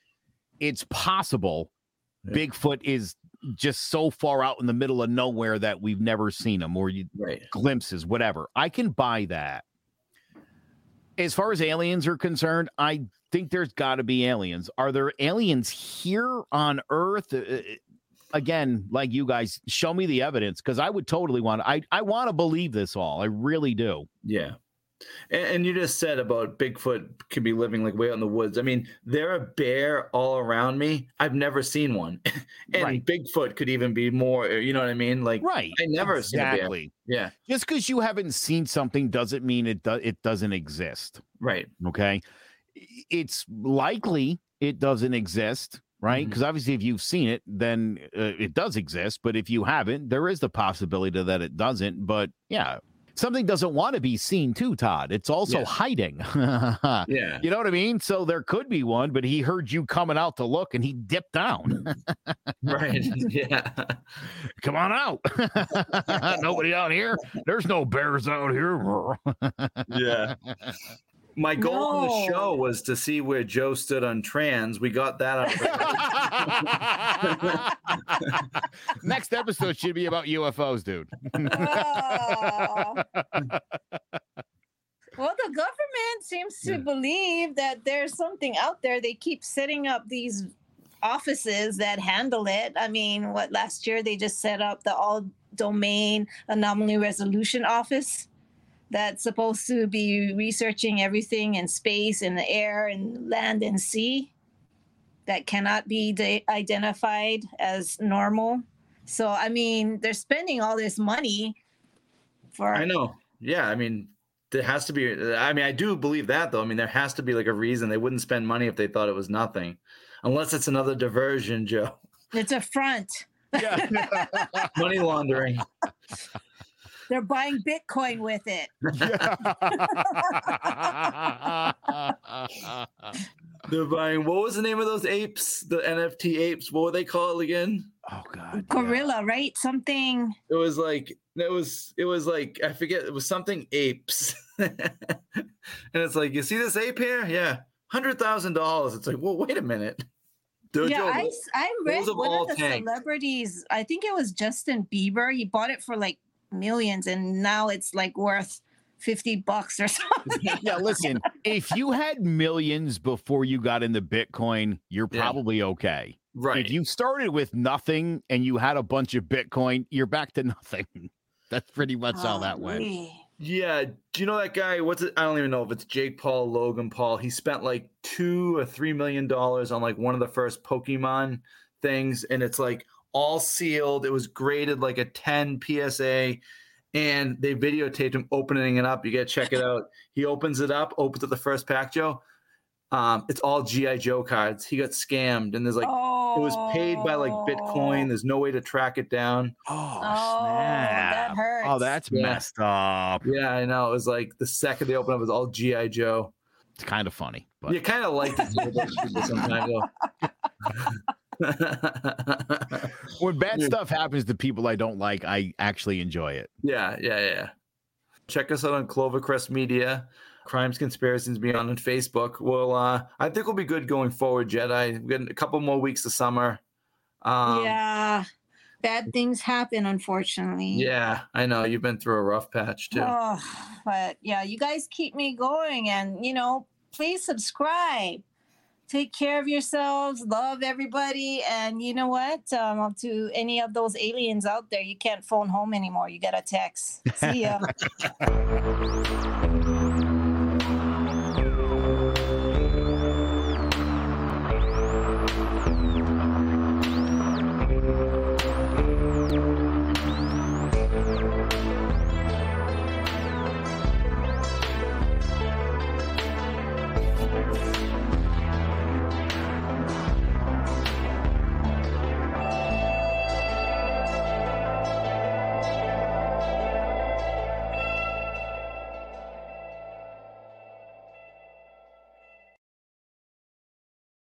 It's possible Yeah. Bigfoot is just so far out in the middle of nowhere that we've never seen them or you, Right. glimpses, whatever. I can buy that. As far as aliens are concerned, I think there's got to be aliens. Are there aliens here on Earth? Uh, uh, Again, like you guys, show me the evidence because I would totally want. I I want to believe this all. I really do. Yeah. And, and you just said about Bigfoot could be living like way out in the woods. I mean, there are bear all around me. I've never seen one. and Right. Bigfoot could even be more, you know what I mean? Like, Right. I never exactly. yeah, Just because you haven't seen something doesn't mean it do- it doesn't exist. right. Okay. It's likely it doesn't exist, right? Because obviously, if you've seen it, then uh, it does exist. But if you haven't, there is the possibility that it doesn't. But yeah, something doesn't want to be seen too, Todd. It's also Yeah. hiding. Yeah. You know what I mean? So there could be one, but he heard you coming out to look and he dipped down. Right. yeah. Come on out. Nobody out here. There's no bears out here. Yeah. My goal on the show was to see where Joe stood on trans. We got that out. Next episode should be about UFOs, dude. Oh. Well, the government seems to Yeah. believe that there's something out there. They keep setting up these offices that handle it. I mean, what last year they just set up the all domain anomaly resolution office that's supposed to be researching everything in space, in the air, and land and sea that cannot be de- identified as normal. So, I mean, they're spending all this money For I know. Yeah, I mean, there has to be. I mean, I do believe that though. I mean, there has to be like a reason they wouldn't spend money if they thought it was nothing, unless it's another diversion, Joe. it's a front. Yeah. Money laundering. They're buying Bitcoin with it. They're buying. What was the name of those apes? The NFT apes. What were they called again? oh God. yeah. Gorilla, right? Something. It was like it was it was like I forget. It was something apes, and it's like you see this ape here? Yeah, hundred thousand dollars. It's like, well, wait a minute. Dojo, yeah, I, s- I read those have one of the tanked. celebrities. I think it was Justin Bieber. He bought it for like millions, and now it's like worth fifty bucks or something. yeah, listen, if you had millions before you got into Bitcoin, you're Yeah. probably okay. right. If you started with nothing and you had a bunch of Bitcoin, you're back to nothing. That's pretty much how that went. Golly. Yeah, do you know that guy? What's it? I don't even know if it's Jake Paul, Logan Paul. He spent like two or three million dollars on like one of the first Pokemon things, and it's like all sealed. It was graded like a 10 PSA, and they videotaped him opening it up. You gotta check it out. He opens it up, opens up the first pack, Joe. Um, it's all GI Joe cards. He got scammed, and there's like oh, it was paid by like Bitcoin. There's no way to track it down. Oh, Oh, that snap. hurts. Oh, that's Yeah. messed up. Yeah, I know. It was like the second they opened up, it was all GI Joe. It's kind of funny, but You kind of like to see those people sometimes. though. when bad Yeah. stuff happens to people I don't like, I actually enjoy it. yeah, yeah, yeah. Check us out on Clovercrest Media, Crimes, Conspiracies Beyond on Facebook. Well, uh, I think we'll be good going forward, Jedi. We've got a couple more weeks of summer. Um, yeah, bad things happen, unfortunately. Yeah, I know. You've been through a rough patch too. Oh, but yeah, you guys keep me going, and you know, please subscribe. Take care of yourselves. Love everybody, and you know what? Um, to any of those aliens out there, you can't phone home anymore. You got to text. See ya.